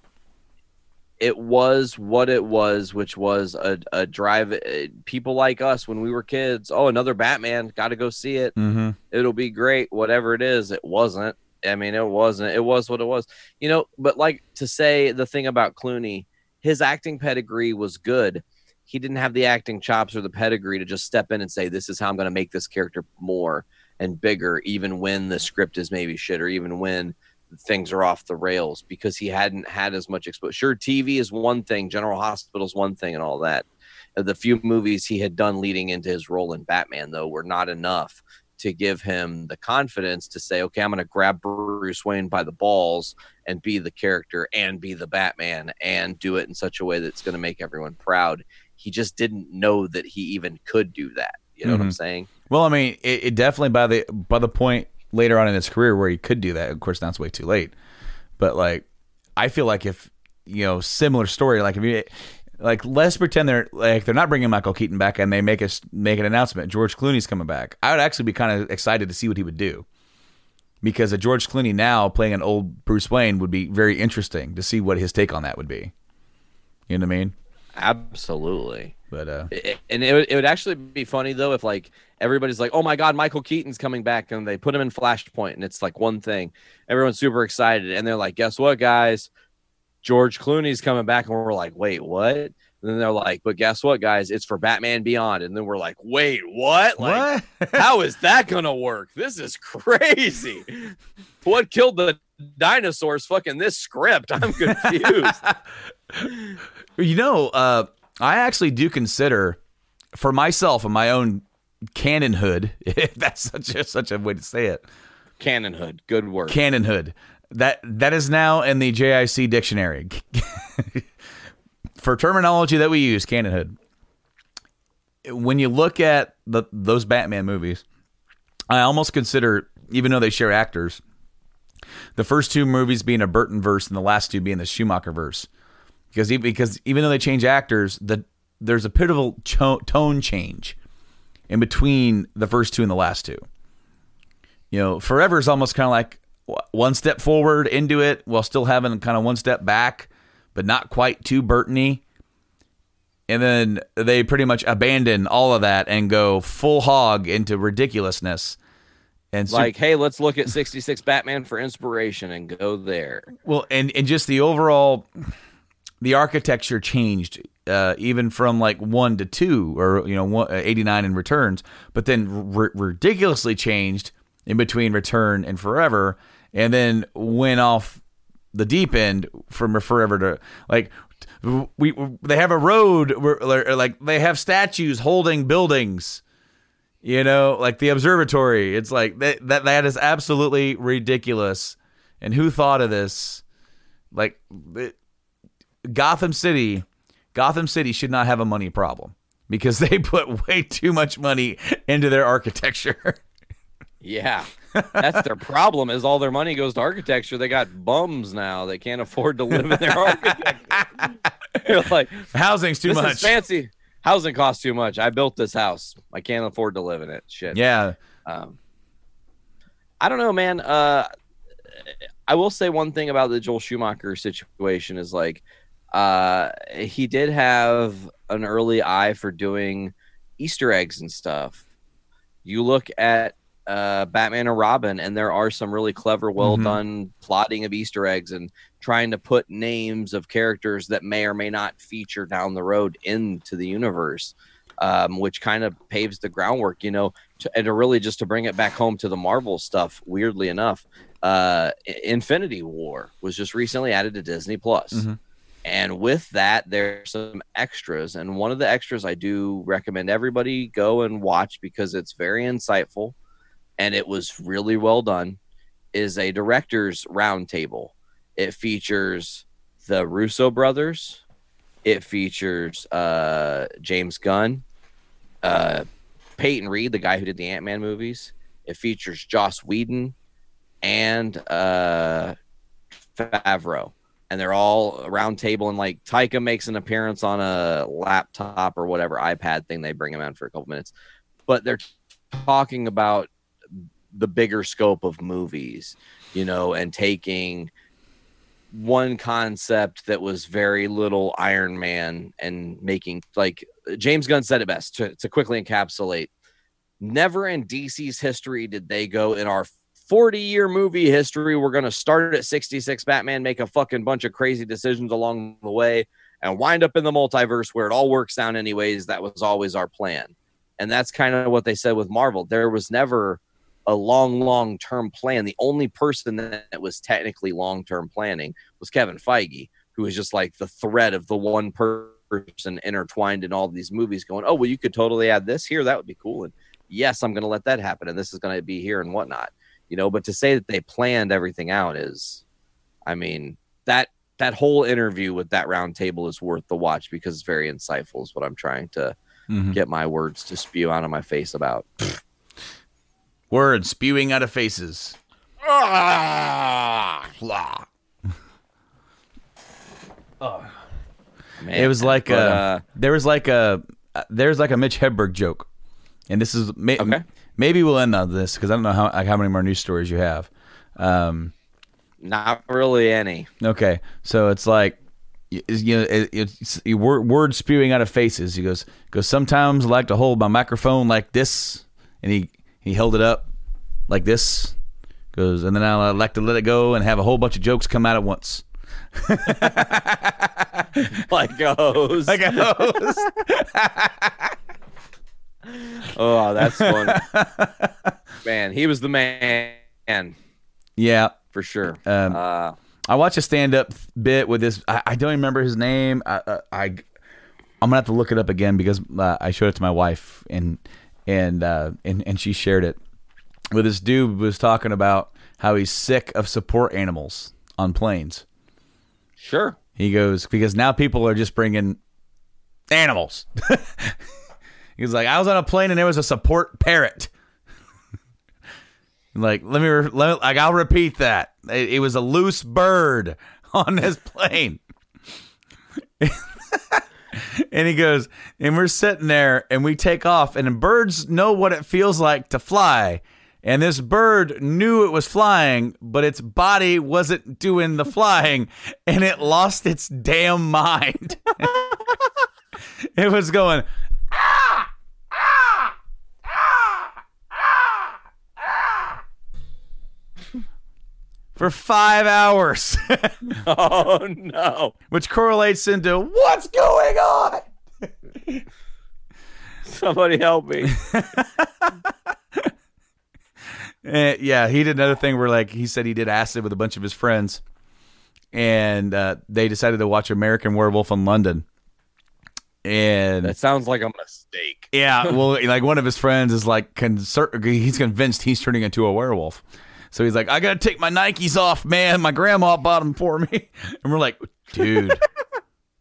it was what it was, which was a, a drive. uh, People like us when we were kids. Oh, another Batman, got to go see it. Mm-hmm. It'll be great. Whatever it is, it wasn't. I mean, it wasn't. It was what it was. You know, but like to say the thing about Clooney, his acting pedigree was good. He didn't have the acting chops or the pedigree to just step in and say, "This is how I'm going to make this character more." and bigger, even when the script is maybe shit or even when things are off the rails because he hadn't had as much exposure. Sure, TV is one thing, General Hospital is one thing, and all that. Uh, The few movies he had done leading into his role in Batman, though, were not enough to give him the confidence to say, okay, I'm going to grab Bruce Wayne by the balls and be the character and be the Batman and do it in such a way that's going to make everyone proud. He just didn't know that he even could do that. You know what I'm Mhm. saying? Well, I mean, it, it definitely by the by the point later on in his career where he could do that. Of course, now it's way too late. But like, I feel like if you know, similar story. Like if you like, let's pretend they're like they're not bringing Michael Keaton back, and they make us make an announcement. George Clooney's coming back. I would actually be kind of excited to see what he would do. Because a George Clooney now playing an old Bruce Wayne would be very interesting to see what his take on that would be. You know what I mean? Absolutely. But uh, It- and it would, it would actually be funny though if like everybody's like, "Oh my God, Michael Keaton's coming back," and they put him in Flashpoint, and it's like one thing. Everyone's super excited, and they're like, "Guess what, guys? George Clooney's coming back, and we're like, wait, what? And then they're like, but guess what, guys? It's for Batman Beyond. And then we're like, wait, what? Like, what? how is that gonna work? This is crazy. What killed the dinosaurs? Fucking this script. I'm confused. You know, uh, I actually do consider for myself and my own canonhood, if that's such a, such a way to say it, Canonhood. Good word. canonhood. That that is now in the JIC dictionary for terminology that we use. Canonhood. When you look at the those Batman movies, I almost consider, even though they share actors, the first two movies being a Burton verse and the last two being the Schumacher verse, because because even though they change actors, the there's a pivotal cho- tone change in between the first two and the last two. You know, Forever is almost kind of like one step forward into it while still having kind of one step back, but not quite too Burtony. And then they pretty much abandon all of that and go full hog into ridiculousness. And like, hey, let's look at 66 Batman for inspiration and go there. Well, and and just the overall, the architecture changed uh, even from like one to two, or you know, one, uh, eighty nine in returns, but then r- ridiculously changed in between return and forever, and then went off the deep end from forever to like we they have a road where like they have statues holding buildings you know like the observatory. It's like that that, that is absolutely ridiculous. And who thought of this? Like it, gotham city gotham city should not have a money problem because they put way too much money into their architecture Yeah. That's their problem is all their money goes to architecture. They got bums now. They can't afford to live in their architecture. Like, housing's too this much is fancy. Housing costs too much. I built this house. I can't afford to live in it. Shit. yeah Um, I don't know, man. Uh, I will say one thing about the Joel Schumacher situation is like, uh, he did have an early eye for doing Easter eggs and stuff. You look at uh, Batman and Robin, and there are some really clever, well done plotting of Easter eggs and trying to put names of characters that may or may not feature down the road into the universe, um, which kind of paves the groundwork, you know, to, and to really just to bring it back home to the Marvel stuff. Weirdly enough, uh, Infinity War was just recently added to Disney Plus. Mhm. And with that, there's some extras. And one of the extras I do recommend everybody go and watch because it's very insightful and it was really well done is a director's roundtable. It features the Russo brothers. It features uh, James Gunn, uh, Peyton Reed, the guy who did the Ant Man movies. It features Joss Whedon and uh, Favreau, and they're all around table. And like Taika makes an appearance on a laptop or whatever iPad thing. They bring him in for a couple minutes, but they're talking about the bigger scope of movies, you know, and taking one concept that was very little Iron Man and making like James Gunn said it best to, to quickly encapsulate. Never in DC's history did they go in our 40 year movie history. We're going to start at 66 Batman, make a fucking bunch of crazy decisions along the way, and wind up in the multiverse where it all works out, anyways. That was always our plan. And that's kind of what they said with Marvel. There was never a long, long term plan. The only person that was technically long term planning was Kevin Feige, who was just like the thread of the one person intertwined in all these movies, going, "Oh, well, you could totally add this here. That would be cool." And yes, I'm going to let that happen, and this is going to be here and whatnot, you know. But to say that they planned everything out is, I mean, that that whole interview with that round table is worth the watch because it's very insightful. Is what I'm trying to Mhm. get my words to spew out of my face about. words spewing out of faces Blah. Man, It was like but, a uh, there was like a uh, there's like a Mitch Hedberg joke, and this is may, Okay. Maybe we'll end on this because I don't know how like how many more news stories you have. Um, not really any. okay, so it's like you know it, it's you word, words spewing out of faces. He goes goes sometimes I like to hold my microphone like this, and he he held it up like this. Goes and then I like to let it go and have a whole bunch of jokes come out at once. like a hose. like a hose. oh, that's funny. man, he was the man yeah. for sure. Um, uh, I watched a stand up bit with this. I, I don't remember his name. I, I, I I'm gonna have to look it up again because uh, I showed it to my wife and and uh, and and she shared it. With this dude was talking about how he's sick of support animals on planes. sure. He goes because now people are just bringing animals. He's like, I was on a plane and there was a support parrot. like, let me, re- let, like, I'll repeat that. It, it was a loose bird on this plane. and he goes, and we're sitting there and we take off, and birds know what it feels like to fly. And this bird knew it was flying, but its body wasn't doing the flying, and it lost its damn mind. it was going, for five hours, Oh no. which correlates into what's going on. Somebody help me. Eh, yeah, he did another thing where like he said he did acid with a bunch of his friends, and uh, they decided to watch American Werewolf in London. And that sounds like a mistake. yeah, well, like one of his friends is like concer- he's convinced he's turning into a werewolf. So he's like, I gotta take my Nikes off, man. My grandma bought them for me. And we're like, dude,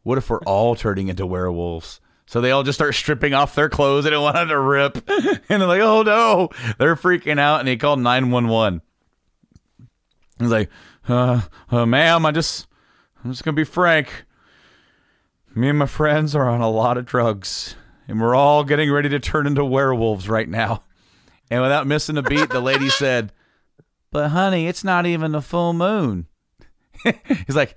what if we're all turning into werewolves? So they all just start stripping off their clothes. They don't want them to rip. And they're like, oh no. They're freaking out. And he called 911. He's like, uh, uh, ma'am, I just, I'm just gonna be frank. Me and my friends are on a lot of drugs, and we're all getting ready to turn into werewolves right now. And without missing a beat, the lady said, But honey, it's not even a full moon. He's like,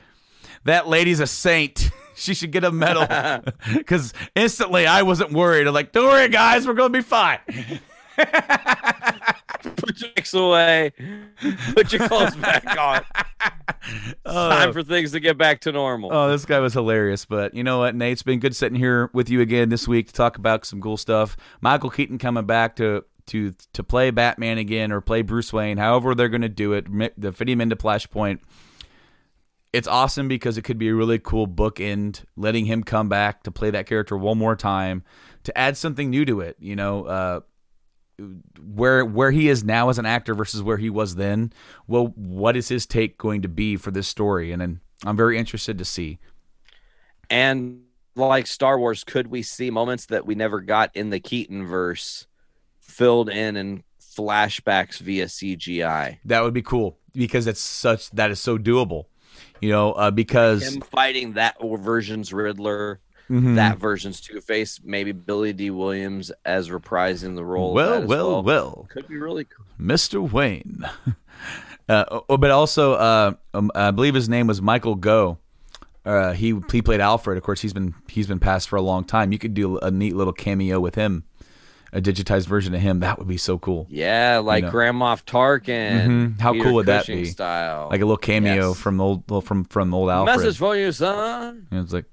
That lady's a saint. She should get a medal. Because instantly I wasn't worried. I'm like, Don't worry, guys, we're going to be fine. Put your X away. Put your clothes back on. Oh. Time for things to get back to normal. Oh, this guy was hilarious. But you know what, Nate? It's been good sitting here with you again this week to talk about some cool stuff. Michael Keaton coming back to to to play Batman again or play Bruce Wayne, however they're going to do it. The fit him into Flashpoint. It's awesome because it could be a really cool bookend, letting him come back to play that character one more time to add something new to it. You know, uh, where where he is now as an actor versus where he was then. Well, what is his take going to be for this story? And then I'm very interested to see. And like Star Wars, could we see moments that we never got in the Keaton verse filled in and flashbacks via CGI? That would be cool because it's such that is so doable. You know, uh, because Him fighting that version's Riddler, Mhm. that version's Two Face, maybe Billy Dee Williams as reprising the role. well, well, well, well, Could be really cool. Mr. Wayne. uh, oh, but also, uh, um, I believe his name was Michael Gough. Uh, he he played Alfred. Of course, he's been he's been passed for a long time. You could do a neat little cameo with him, a digitized version of him. That would be so cool. Yeah, like know. Grand Moff Tarkin. Mhm. How Peter cool would that be? Style. Like a little cameo Yes. from old from from old Alfred. Message for you, son. And it's like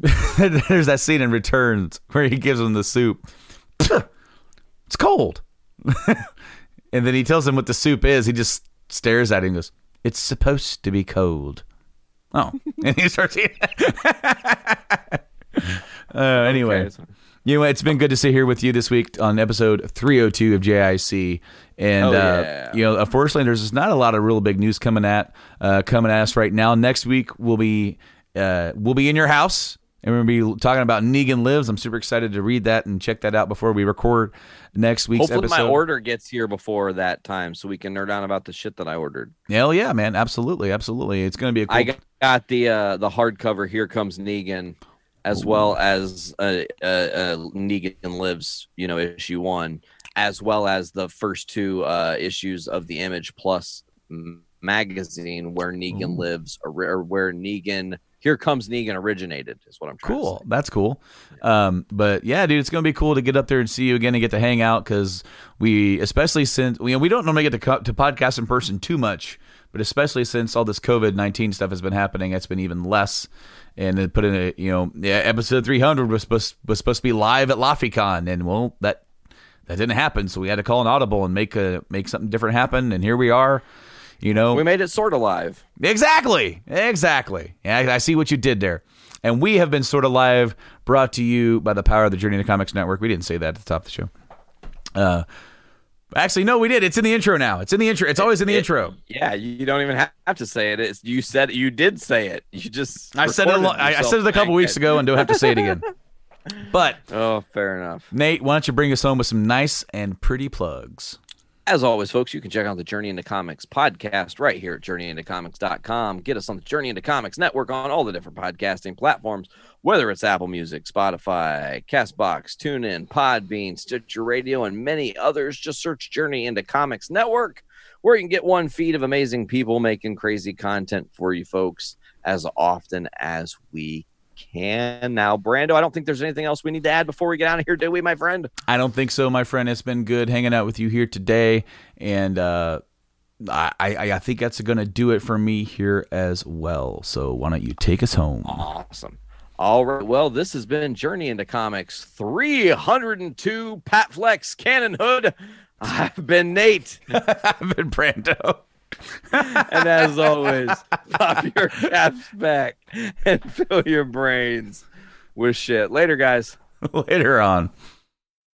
there's that scene in Returns where he gives him the soup. it's cold. and then he tells him what the soup is. He just stares at him and goes, It's supposed to be cold. Oh. and he starts eating. uh, anyway. Okay. You know, it's been good to sit here with you this week on episode 302 of JIC. And Oh, uh, yeah. you know, unfortunately, there's just not a lot of real big news coming at uh, coming at us right now. Next week we'll be uh, we'll be in your house, and we're gonna be talking about Negan Lives. I'm super excited to read that and check that out before we record next week's Hopefully, episode. my order gets here before that time, so we can nerd on about the shit that I ordered. Hell yeah, man! Absolutely, absolutely. It's gonna be a cool. I got, got the uh, the hardcover. Here comes Negan, as well as uh, uh, uh, Negan Lives. You know, issue one, as well as the first two uh, issues of the Image Plus m- magazine, where Negan lives, or, or where Negan. Here comes Negan originated. Is what I'm trying cool to say. that's cool um but yeah dude it's gonna be cool to get up there and see you again and get to hang out because we especially since we, we don't normally get to, co- to podcast in person too much but especially since all this COVID nineteen stuff has been happening, it's been even less. And it put in a you know yeah, episode three hundred was supposed was supposed to be live at LaFiCon, and well that that didn't happen, so we had to call an audible and make a make something different happen, and here we are. You know, We made it sort of live. Exactly. Exactly. Yeah, I, I see what you did there. And we have been sort of live, brought to you by the power of the Journey into Comics Network. We didn't say that at the top of the show. Uh, actually, no, we did. It's in the intro now. It's in the intro. It's always in the intro. Yeah, you don't even have to say it. It's, you said you did say it. You just I said it. a lo- I, I said it a couple weeks it. ago, and don't have to say it again. But Oh, fair enough. Nate, why don't you bring us home with some nice and pretty plugs? As always, folks, you can check out the Journey into Comics podcast right here at journeyintocomics.com. Get us on the Journey into Comics network on all the different podcasting platforms, whether it's Apple Music, Spotify, Castbox, TuneIn, Podbean, Stitcher Radio, and many others. Just search Journey into Comics network, where you can get one feed of amazing people making crazy content for you folks as often as we can. Now, Brando, I don't think there's anything else we need to add before we get out of here, do we, my friend? I don't think so, my friend. It's been good hanging out with you here today, and uh, I, I I think that's going to do it for me here as well. So why don't you take us home? Awesome. All right. Well, this has been Journey into Comics 302 Pat Flex Cannon Hood. I've been Nate. I've been Brando. And as always, pop your caps back and fill your brains with shit. Later, guys. Later on.